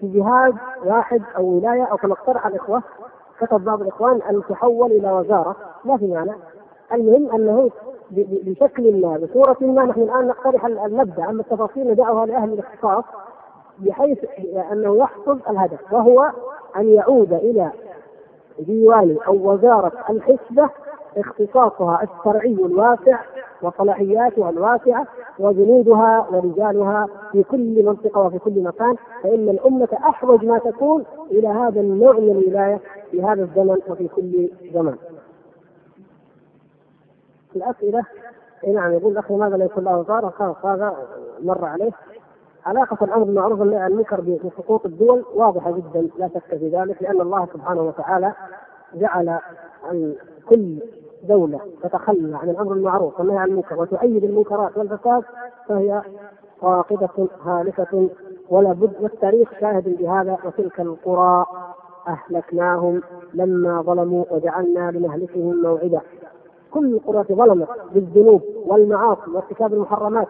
S1: في جهاز واحد أو ولاية أو كما اقترح الإخوة كتب بعض الإخوان ان تحول إلى وزارة. ما في معنى. المهم أنه بشكل ما بصورة ما نحن الآن نقترح المبدأ أما التفاصيل ندعها لأهل الاختصاص بحيث أنه يحصل الهدف وهو أن يعود إلى ديوان أو وزارة الحسبة اختصاصها الشرعي الواسع وصلاحياتها الواسعة وجنودها ورجالها في كل منطقة وفي كل مكان فإن الأمة أحوج ما تكون إلى هذا النوع من الولاية في هذا الزمن وفي كل زمن. الأسئلة اي نعم يقول الاخ لماذا لا يكون له وزاره؟ خلاص هذا مر عليه. علاقة الأمر بالمعروف والنهي عن المنكر بسقوط الدول واضحة جدا لا شك في ذلك لأن الله سبحانه وتعالى جعل كل دولة تتخلى عن الأمر المعروف والنهي عن المنكر وتؤيد المنكرات والفساد فهي راقدة هالكة ولا بد والتاريخ شاهد بهذا وتلك القرى أهلكناهم لما ظلموا وجعلنا لمهلكهم موعدا. كل القرى ظلمت بالذنوب والمعاصي وارتكاب المحرمات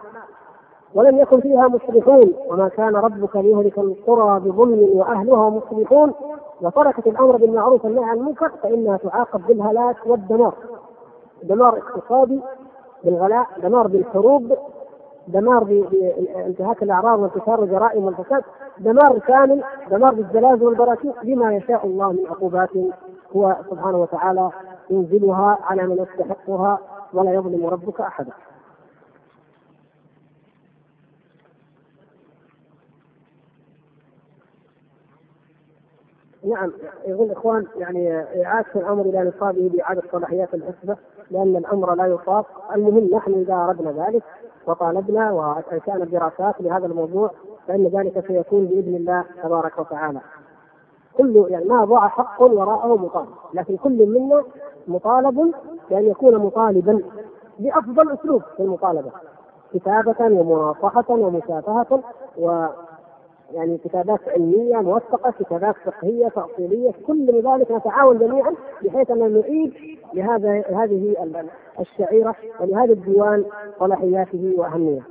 S1: ولم يكن فيها مصلحون وما كان ربك ليهلك القرى بظلم وأهلها مصلحون وتركت الأمر بالمعروف والنهي عن المنكر فإنها تعاقب بالهلاك والدمار. دمار اقتصادي بالغلاء دمار بالحروب دمار بانتهاك الأعراض وانتشار الجرائم والفساد. دمار كامل دمار بالزلازل والبراكين بما يشاء الله من عقوبات هو سبحانه وتعالى ينزلها على من يستحقها ولا يظلم ربك أحدا. نعم يقول الاخوان يعني إعادة الأمر إلى نصابه بإعادة صلاحيات الحسبه لأن الأمر لا يطاق، المهم نحن إذا أردنا ذلك وطالبنا وانشانا دراسات لهذا الموضوع فإن ذلك سيكون بإذن الله تبارك وتعالى. كل يعني ما ضاع حق وراءه مطالب، لكن كل منا مطالب بأن يكون مطالبا بأفضل أسلوب في المطالبة كتابة ومناصحة ومشافهة و يعني كتابات علمية موثقة، كتابات فقهية تأصيلية، كل ذلك نتعاون جميعا بحيث ان نعيد لهذا هذه الشعيرة ولهذا الديوان صلاحياته وأهميته.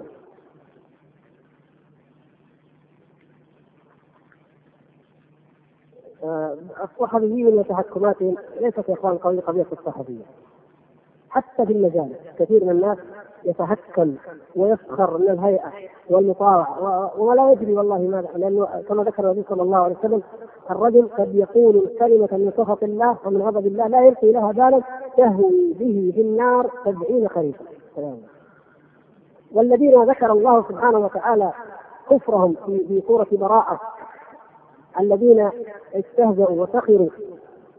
S1: آه، الصحفيين وتحكماتهم ليست يا إخوان قضية الصحفية. حتى في المجالس كثير من الناس يتهكم ويسخر من الهيئة والمطاوعة. ولا يدري والله ماذا لأنه كما ذكر النبي صلى الله عليه وسلم الرجل قد يقول كلمة من سخط الله ومن غضب الله لا يلقي لها بالا تهوي به في النار سبعين خريفا. والذين ذكر الله سبحانه وتعالى كفرهم في في سوره براءة الذين استهزأوا وسخروا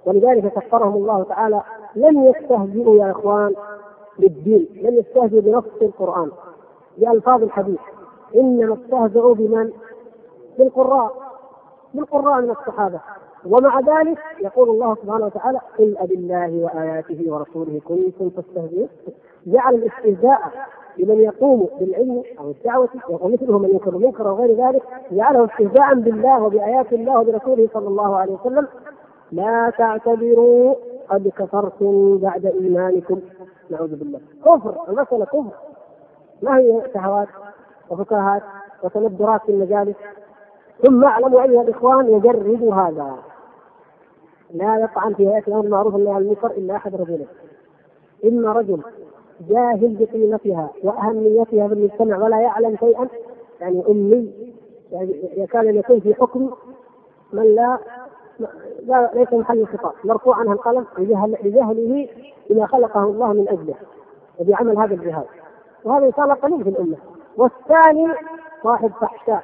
S1: ولذلك كفرهم الله تعالى لم يستهزئوا يا إخوان بالدين لم يستهزئوا بنص القرآن بألفاظ الحديث إنما استهزئوا بمن؟ بالقراء بالقراء من الصحابة ومع ذلك يقول الله سبحانه وتعالى قل أبالله وآياته ورسوله كنتم تستهزئون جعل الاستهزاء لمن يقوم بالعلم أو الدعوة ومثله من ينكر المنكر وغير ذلك جعله استهزاء بالله وبآيات الله وبرسوله صلى الله عليه وسلم لا تعتبروا قد كفرتم بعد إيمانكم. نعوذ بالله. كفر المسألة كفر. ما هي شهوات وفكاهات وتندرات في المجالس؟ ثم اعلموا ايها الإخوان يجرد هذا. لا يطعن في هيئة الأمر المعروف عن المنكر إلا أحد رجلين إما رجل جاهل بقيمتها وأهميتها في المجتمع ولا يعلم شيئا يعني أمي يعني يكاد ان يكون في حكم من لا لا ليس محل الخطاب. مرفوع عنها القلم لجهله بما خلقه الله من أجله وبعمل هذا الجهاز وهذا إن شاء الله قليل في الأمة. والثاني صاحب فحشاء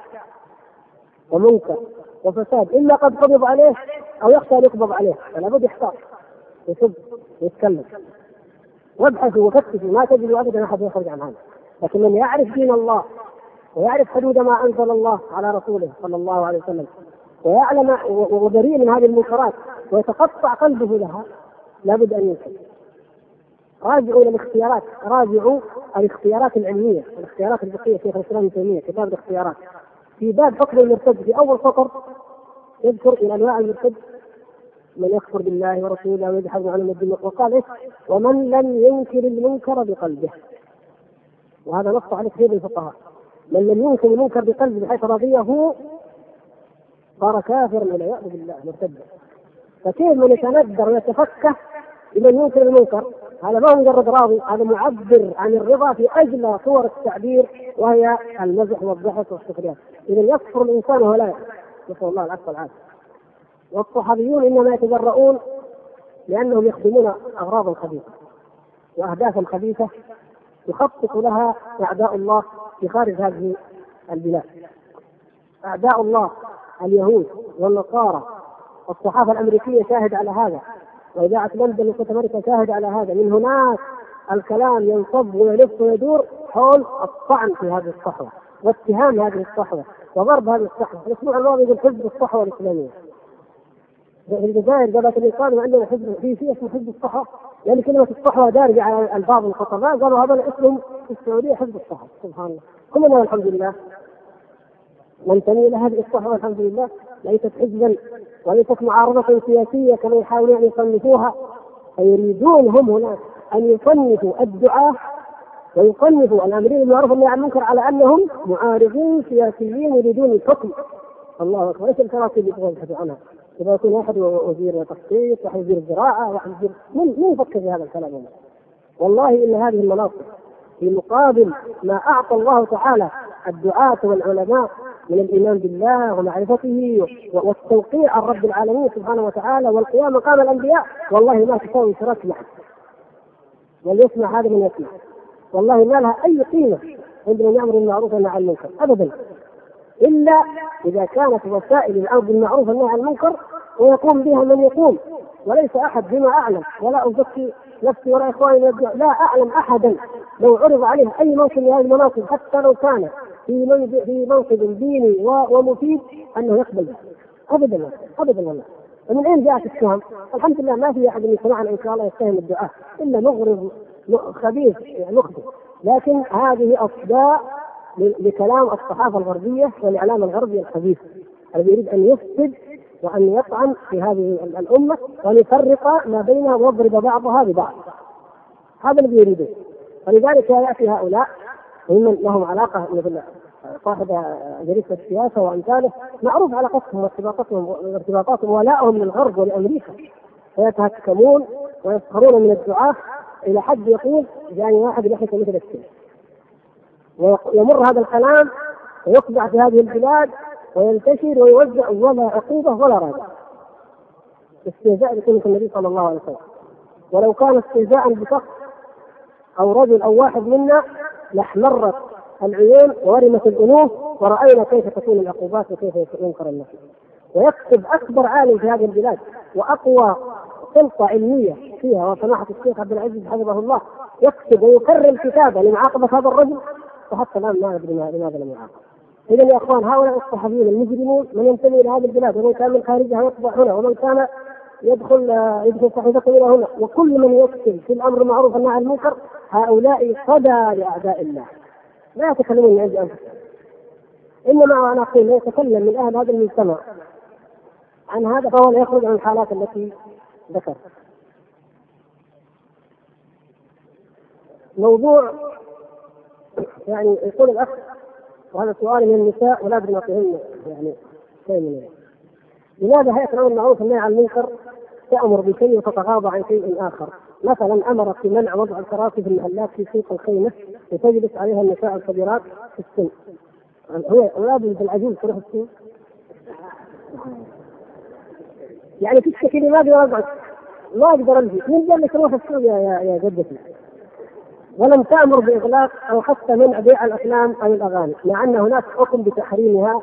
S1: ومنكر وفساد. إلا قد قبض عليه أو يخشى أن يقبض عليه. فلا بد يحتاط يسب ويتكلم وابحثوا وفتشوا. ما تجدوا ابدا أحد يخرج عن هذا. لكن من يعرف دين الله ويعرف حدود ما أنزل الله على رسوله صلى الله عليه وسلم. ويعلم وبريء من هذه المنكرات ويتقطع قلبه لها لابد أن ينكر راجعوا إلى الاختيارات راجعوا الاختيارات العلمية الاختيارات الفقهية شيخ الإسلام ابن تيمية كتاب الاختيارات. في باب حكم المرتد في أول سطر يذكر إلى أنواع المرتد. من يكفر بالله ورسوله ويجحد عن الدين وقال إيه؟ ومن لم ينكر المنكر بقلبه. وهذا نص على كثير من الفقهاء. من لم ينكر المنكر بقلبه بحيث رضيه صار كافرا والعياذ بالله مرتدا. فكيف من يتندر ويتفكه لمن ينكر المنكر هذا ما هو مجرد راضي هذا معبر عن الرضا في اجلى صور التعبير وهي المزح والضحك والسخريات اذا يكفر الإنسان وهو لا نسأل الله العفو والعافية. والصحابيون إنما يتجرؤون لأنهم يخدمون اغراضا خبيثة واهدافا خبيثة يخطط لها أعداء الله في خارج هذه البلاد. أعداء الله اليهود والنصارى. والصحافه الأمريكية شاهد على هذا. وإذاعة لندن وصوت أمريكا شاهد على هذا. من هناك الكلام ينصب ويلف ويدور حول الطعن في هذه الصحوة واتهام هذه الصحوة وضرب هذه الصحوة. الأسبوع الماضي يقول حزب الصحوة الإسلامية. في الجزائر جابت الإنسان وعندنا حزب في شيء اسمه حزب الصحة لأن كلمة الصحوة دارجة على ألفاظ الخطباء قالوا هذا اسم في السعودية حزب الصحة سبحان الله. كلنا الحمد لله. ننتمي إلى هذه الصحوة الحمد لله ليست حزبا وليست معارضة سياسية كما يحاولون أن يصنفوها فيريدون هم هناك أن يصنفوا الدعاة ويصنفوا الأمرين بالمعروف والنهي عن المنكر على أنهم معارضين سياسيين يريدون الحكم الله أكبر إيش الكراسي اللي يبحثوا عنها؟ إذا يكون واحد وزير تخطيط واحد وزير زراعه واحد وزير من من يفكر في هذا الكلام؟ والله ان هذه المناصب في مقابل ما أعطى الله تعالى الدعاة والعلماء من الإيمان بالله ومعرفته والتوقيع عن رب العالمين سبحانه وتعالى والقيام مقام الأنبياء والله ما تساوي شراك معه وليسمع هذا من يسمع. والله ما لها أي قيمة عند من يأمر بالمعروف والنهي عن المنكر ابدا. إلا إذا كانت وسائل الامر بالمعروف والنهي عن المنكر ويقوم بها من يقوم. وليس أحد بما أعلم ولا أزكي نفسي ولا اخواني لا أعلم أحدا لو عرض عليه أي منصب من هذه المناصب حتى لو كان في في منصب ديني ومفيد أنه يقبل. ابدا ابدا والله. ومن أين جاءت التهم؟ الحمد لله ما في أحد يسمعنا إن شاء الله يتهم الدعاء إلا مغرض خبيث مخبث لكن هذه أصداء لكلام الصحافة الغربية والإعلام الغربي الخبيث الذي يريد أن يفسد وأن يطعن في هذه الأمة وأن يفرق ما بينها ويضرب بعضها ببعض. هذا الذي يريده. ولذلك يأتي هؤلاء ممن لهم علاقة مثل صاحب جريدة السياسة وأمثاله معروف علاقتهم وارتباطاتهم وارتباطاتهم ولائهم للغرب ولأمريكا فيتهكمون ويسخرون من الدعاة إلى حد يقول جاني واحد يحدث مثل السيف ويمر هذا الكلام ويطبع في هذه البلاد وينتشر ويوزع ولا عقوبة ولا رادع استهزاء بسنه النبي صلى الله عليه وسلم. ولو كان استهزاء بشخص أو رجل أو واحد منا لاحمرت العيون ورمت الأنوف ورأينا كيف تكون العقوبات وكيف ينكر الناس. ويكتب أكبر عالم في هذه البلاد وأقوى سلطة علمية فيها وسماحه الشيخ عبد العزيز حفظه الله يكتب ويكرر كتابه لمعاقبة هذا الرجل. وحتى الآن ما ندري لماذا لم يعاقب. إذا يا إخوان هؤلاء الصحفيين المجرمون من ينتمي إلى هذه البلاد ومن كان من خارجها يطبع هنا ومن كان يدخل يدخل صحيفته إلى هنا وكل من يكتب في الأمر المعروف والنهي عن المنكر هؤلاء صدى لأعداء الله. لا يتكلمون من عند أنفسهم. إنما أنا أقول من يتكلم من أهل هذا المجتمع عن هذا فهو لا يخرج عن الحالات التي ذكر موضوع يعني يقول الأخ وهذا سؤال من النساء ولا أدري يعني شيء من لماذا هيئة الأمر المعروف والنهي عن المنكر تأمر بشيء وتتغاضى عن شيء آخر؟ مثلا أمرت بمنع وضع الكراسي المحلات في سوق الخيمة لتجلس عليها النساء الكبيرات في السن. هو أولاد العجوز تروح السوق يعني تشتكي لي ما أقدر أقعد ما أقدر أمشي مين قال لك تروح السوق يا, يا جدتي؟ ولم تأمر بإغلاق أو حتى منع بيع الأفلام أو الأغاني مع أن هناك حكم بتحريمها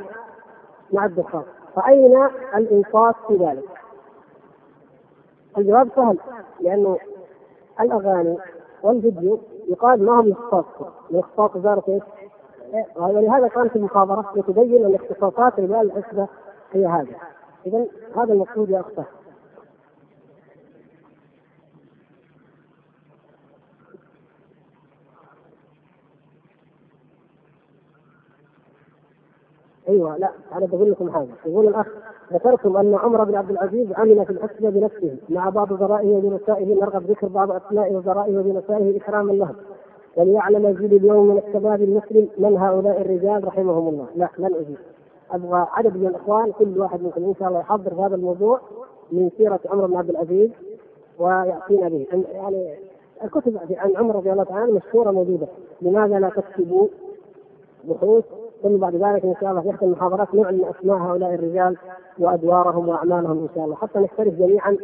S1: مع الدخان فأين الانصاف في ذلك؟ الجواب سهل لأنه الأغاني والفيديو يقال ما هم اختصاص الاختصاص وزاره إيش؟ ولهذا كانت المخابرات لتبين ان اختصاصات رجال الحسبه هي هذه اذا هذا المقصود يا اختاه أيوه لا أنا بقول لكم حاجة. يقول الأخ ذكرتم أن عمر بن عبد العزيز عمل في الحسبه بنفسه مع بعض ذرائه وبنسائه نرغب ذكر بعض اسماء وذرائه وبنسائه إكراما لهم. وليعلم الجيل اليوم من الشباب المسلم من هؤلاء الرجال رحمهم الله. لا لن أجيب أبغى عدد من الإخوان كل واحد منكم إن شاء الله يحضر هذا الموضوع من سيرة عمر بن عبد العزيز ويعطينا به. يعني الكتب عن عمر رضي الله تعالى مشهورة موجودة. لماذا لا تكتبوا بحوث ثم بعد ذلك إن شاء الله في احدى المحاضرات نعلن أسماء هؤلاء الرجال وأدوارهم وأعمالهم إن شاء الله. حتى نشترك جميعا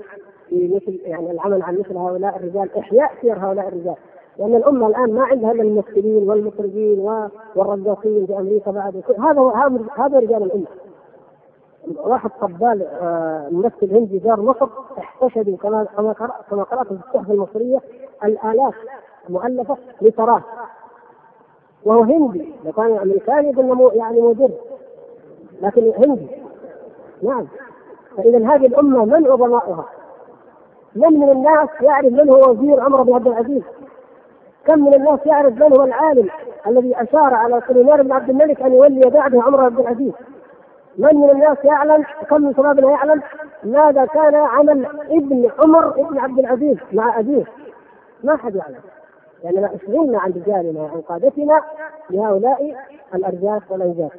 S1: في مثل يعني العمل عن مثل هؤلاء الرجال إحياء سير هؤلاء الرجال. لأن الأمة الآن ما عندها إلا الممثلين والمخرجين والرقاصين في أمريكا بعد. هذا هذا رجال الأمة. واحد طبال آه، ممثل هندي جار مصر احتشدوا كما كما قرأت في الصحف المصرية الآلاف مؤلفة لتراه وهو هندي لو كان امريكاني قلنا يعني مدر لكن هندي نعم فإذا هذه الأمة من عظمائها؟ من من الناس يعرف من هو وزير عمر بن عبد العزيز؟ كم من الناس يعرف من هو العالم الذي أشار على سليمان بن عبد الملك أن يولي بعده عمر بن عبد العزيز؟ من من الناس يعلم كم من شبابنا يعلم ماذا كان عمل ابن عمر بن عبد العزيز مع أبيه؟ ما حد يعلم لأننا أشغلنا عن رجالنا وعن قادتنا لهؤلاء الأرجاس والأنجاس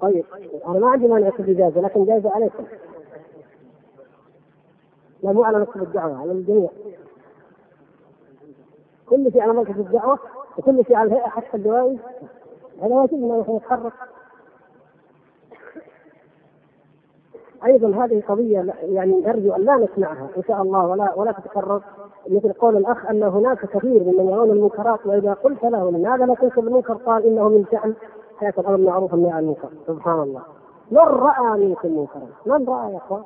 S1: طيب أنا ما عندي مانع اكتب اجازه لكن جائزه عليكم. لا مو على مكتب الدعوة على الجميع. كل شيء على مكتب الدعوة وكل شيء على الهيئه حتى الجوائز. هذا واجبنا نحن نتحرك. أيضا هذه قضية يعني نرجو أن لا نسمعها إن شاء الله ولا ولا تتكرر. مثل قول الأخ أن هناك كثير ممن يرون المنكرات وإذا قلت له لماذا لا تنكر المنكر قال إنه من شأن حياة الأمر المعروف والنهي عن المنكر. سبحان الله. من رأى منكم منكرا؟ من رأى يا أخوان؟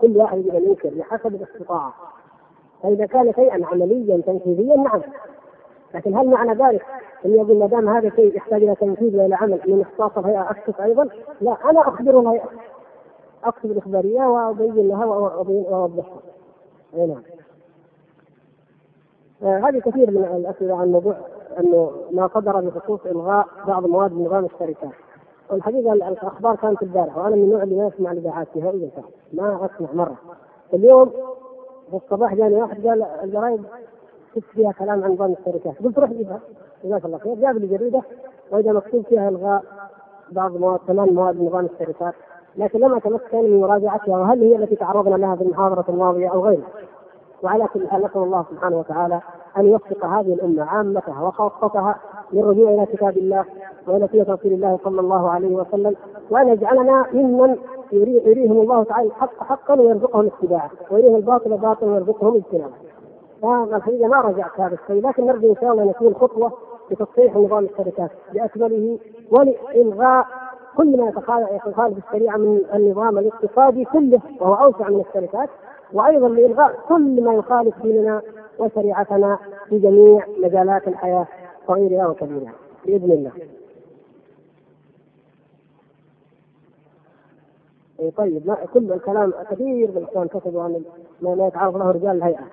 S1: كل واحد يجب ان ينكر بحسب الاستطاعة. فإذا كان شيئا عمليا تنفيذيا نعم. لكن هل معنى ذلك أن يقول ما دام هذا شيء يحتاج إلى تنفيذ وإلى عمل من اختصاص الهيئة؟ اسكت أيضا؟ لا أنا اخبر الهيئه اكتب الإخبارية وأبين لها وأوضحها. أي نعم. آه هذه كثير من الأسئلة عن موضوع أنه ما قدر بخصوص إلغاء بعض مواد نظام الشركات. والحقيقة الأخبار كانت البارحة وأنا من النوع اللي ما يسمع الاذاعات نهائيا ما أسمع مرة. اليوم في الصباح جاني واحد قال الجرايد شفت فيها كلام عن نظام الشركات قلت روح جيبها جزاك الله خير جاب لي جريدة وإذا مكتوب فيها إلغاء بعض مواد ثمان مواد نظام الشركات لكن لم اتمكن من مراجعتها وهل هي التي تعرضنا لها في المحاضرة الماضية أو غيرها وعلى كل حال نسأل الله سبحانه وتعالى أن يوفق هذه الأمة عامتها وخاصتها للرجوع إلى كتاب الله وإلى سنه رسول الله صلى الله عليه وسلم وأن يجعلنا ممن يريهم الله تعالى الحق حقا ويرزقهم اتباعه ويريهم الباطل باطلا ويرزقهم اجتنابه. فهذا الحقيقة ما رجعت هذا الشيء لكن نرجو إن شاء الله أن يكون خطوة لتصحيح نظام الشركات باكمله ولإلغاء كل ما يخالف الشريعة من النظام الاقتصادي كله وهو أوسع من الشركات وأيضا لإلغاء كل ما يخالف ديننا وشريعتنا في جميع مجالات الحياة صغيرها وكبيرها بإذن الله. إيه طيب كل الكلام كثير بالاخوان كتبوا عن ما يتعرض له رجال الهيئة.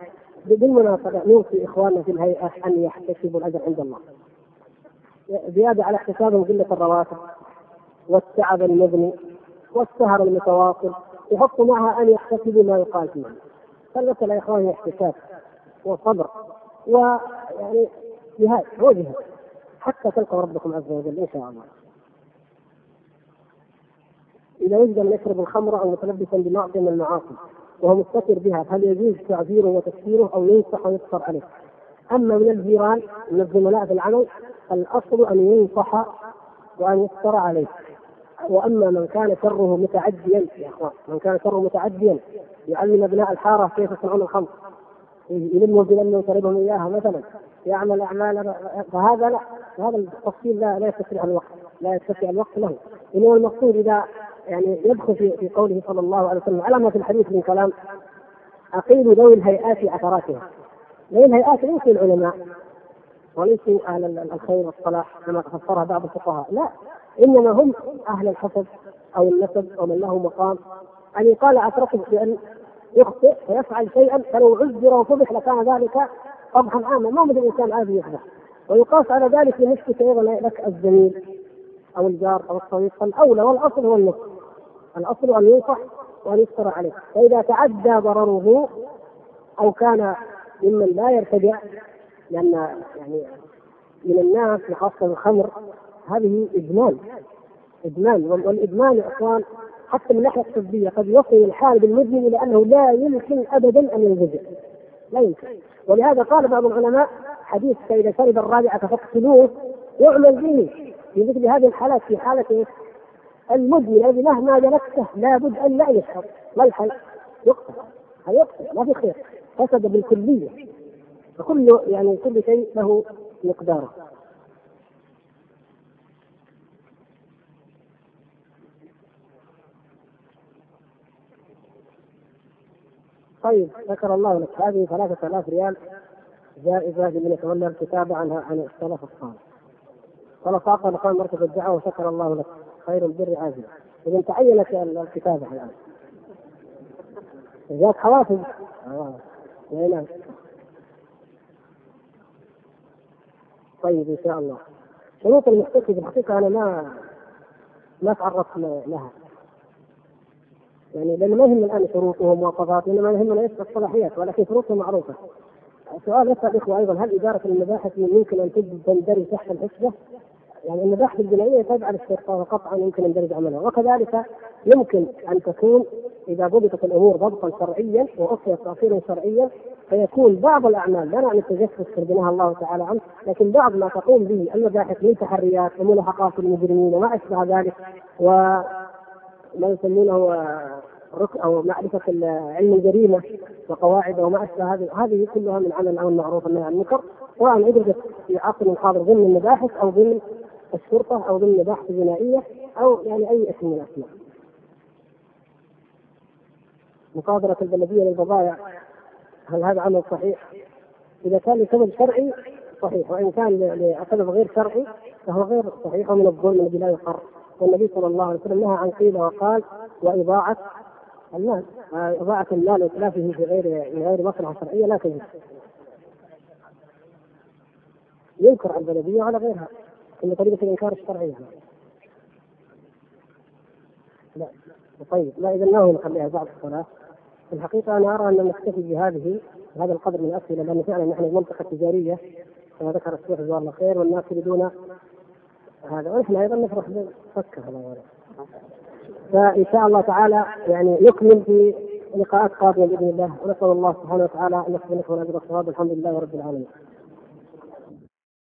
S1: بالمناسبة نوصي إخواننا في الهيئة أن يحتسبوا الأجر عند الله. زيادة على احتسابهم قلة الرواتب والتعب المذني والسهر المتواصل يحط معها أن يحتسبوا ما يقال فيها. فالمساله يا اخواني احتساب وصبر ويعني جهاد هو جهاد حتى تلقوا ربكم عز وجل إن شاء الله. إذا وجد من يشرب الخمر أو متلبسا بنوع من المعاصي وهو مستتر بها هل يجوز تعذيره وتكفيره أو ينصح ويقصر عليه؟ أما من الجيران من الزملاء في العمل الأصل أن ينصح وأن يقصر عليه وأما من كان شره متعديا يا إخوان من كان شره متعديا يعلم أبناء الحارة كيف يصنعون الخمر. يلموا بلمه ويشربهم اياها مثلا يعمل أعمال فهذا لا هذا التفصيل لا لا يتسع الوقت لا يتسع الوقت له. انما المقصود إذا يعني يدخل في في قوله صلى الله عليه وسلم على ما في الحديث من كلام اقيلوا ذوي الهيئات اثراتها ذوي الهيئات ليسوا العلماء وليسوا أهل الخير والصلاح كما فسرها بعض الفقهاء لا. إنما هم أهل الحسب أو النسب أو من له مقام. ان يقال أتركه بأن يخطئ فيفعل شيئا فلو عذر وفضح لكان ذلك قبحا عاما. ما مثل الإنسان عادي يفضح ويقاس على ذلك لنفسك أيضا لك الزميل أو الجار أو الصديق فالاولى والاصل هو النصح الأصل أن ينصح وأن يقصر عليه. فإذا تعدى ضرره أو كان ممن لا يرتدع لأن يعني من الناس خاصه الخمر هذه ادمان ادمان والادمان يا إخوان حتى من الناحيه الطبية قد يصل الحال بالمدمن إلى أنه لا يمكن ابدا أن ينزجر لا يمكن. ولهذا قال بعض العلماء حديث فاذا شرب الرابعة فاقتلوه يعمل به في مثل هذه الحالات في إيه؟ المدمن الذي مهما جلسته لابد أن لا يشرب ما الحل؟ يقتل. هذا يقتل؟ ما في خير. فسد بالكلية. فكل يعني كل شيء له مقداره. طيب ذكر الله لك هذه ثلاثة آلاف ريال جائزة لمن يتولى الكتابة عنها عن السلف الصالح. قال فاقا مقام مركز الدعوة وشكر الله لك خير البر عاجلا. إذا تعينت الكتابة الآن. جاءت حوافز. آه. نعم. طيب إن شاء الله. شروط المحتكر الحقيقة أنا ما ما تعرفت لها. يعني لأن ما يهم الآن شروطه ومواصفات إنما يهمنا إيش الصلاحيات ولكن شروطه معروفة. سؤال يسأل الاخوه أيضا هل إدارة المباحث يمكن أن تندرج تحت الحسبة؟ يعني المباحث الجنائية تابعه للشرطه وقطعا يمكن يندرج عملها وكذلك يمكن أن تكون إذا ضبطت الأمور ضبطا شرعيا واصلت تاصيلا شرعيا فيكون بعض الأعمال لا نعني التجسس سردناها الله تعالى عنه لكن بعض ما تقوم به المباحث من تحريات وملاحقات المجرمين وما أشبه ذلك و ما يسمونه رك أو معرفة علم الجريمة وقواعده وما أشبه هذه. هذه كلها من عمل الامر المعروف والنهي عن المنكر. سواء ادرجت في عصر حاضر ضمن المباحث أو ضمن الشرطة أو ضمن مباحث جنائية أو يعني أي اسم من الأسماء. مصادرة البلدية للبضائع هل هذا عمل صحيح؟ إذا كان لسبب شرعي صحيح. وإن كان لسبب غير شرعي فهو غير صحيح. ومن الظلم الذي لا يقر. والنبي صلى الله عليه وسلم نهى عن قيل وقال وإضاعة المال إضاعة المال واتلافه في غير غير مصلحة شرعية لا تجوز ينكر على البلديه وعلى غيرها. من طريقه الإنكار الشرعيه لا. طيب. لا اذا ما نخليها بعد الصلاة؟ في الحقيقة أنا أرى أن نكتفي بهذه هذا القدر من الاسئله لأن فعلا نحن منطقة تجارية كما ذكر الشيخ جزاه الله خير والناس يريدون هذا ونحن أيضا نفرح بفكه هذا فإن شاء الله تعالى يعني نكمل في لقاءات قادمة بإذن الله ونسأل الله سبحانه وتعالى أن يحفظ لكم الأجر والصواب الحمد لله رب العالمين.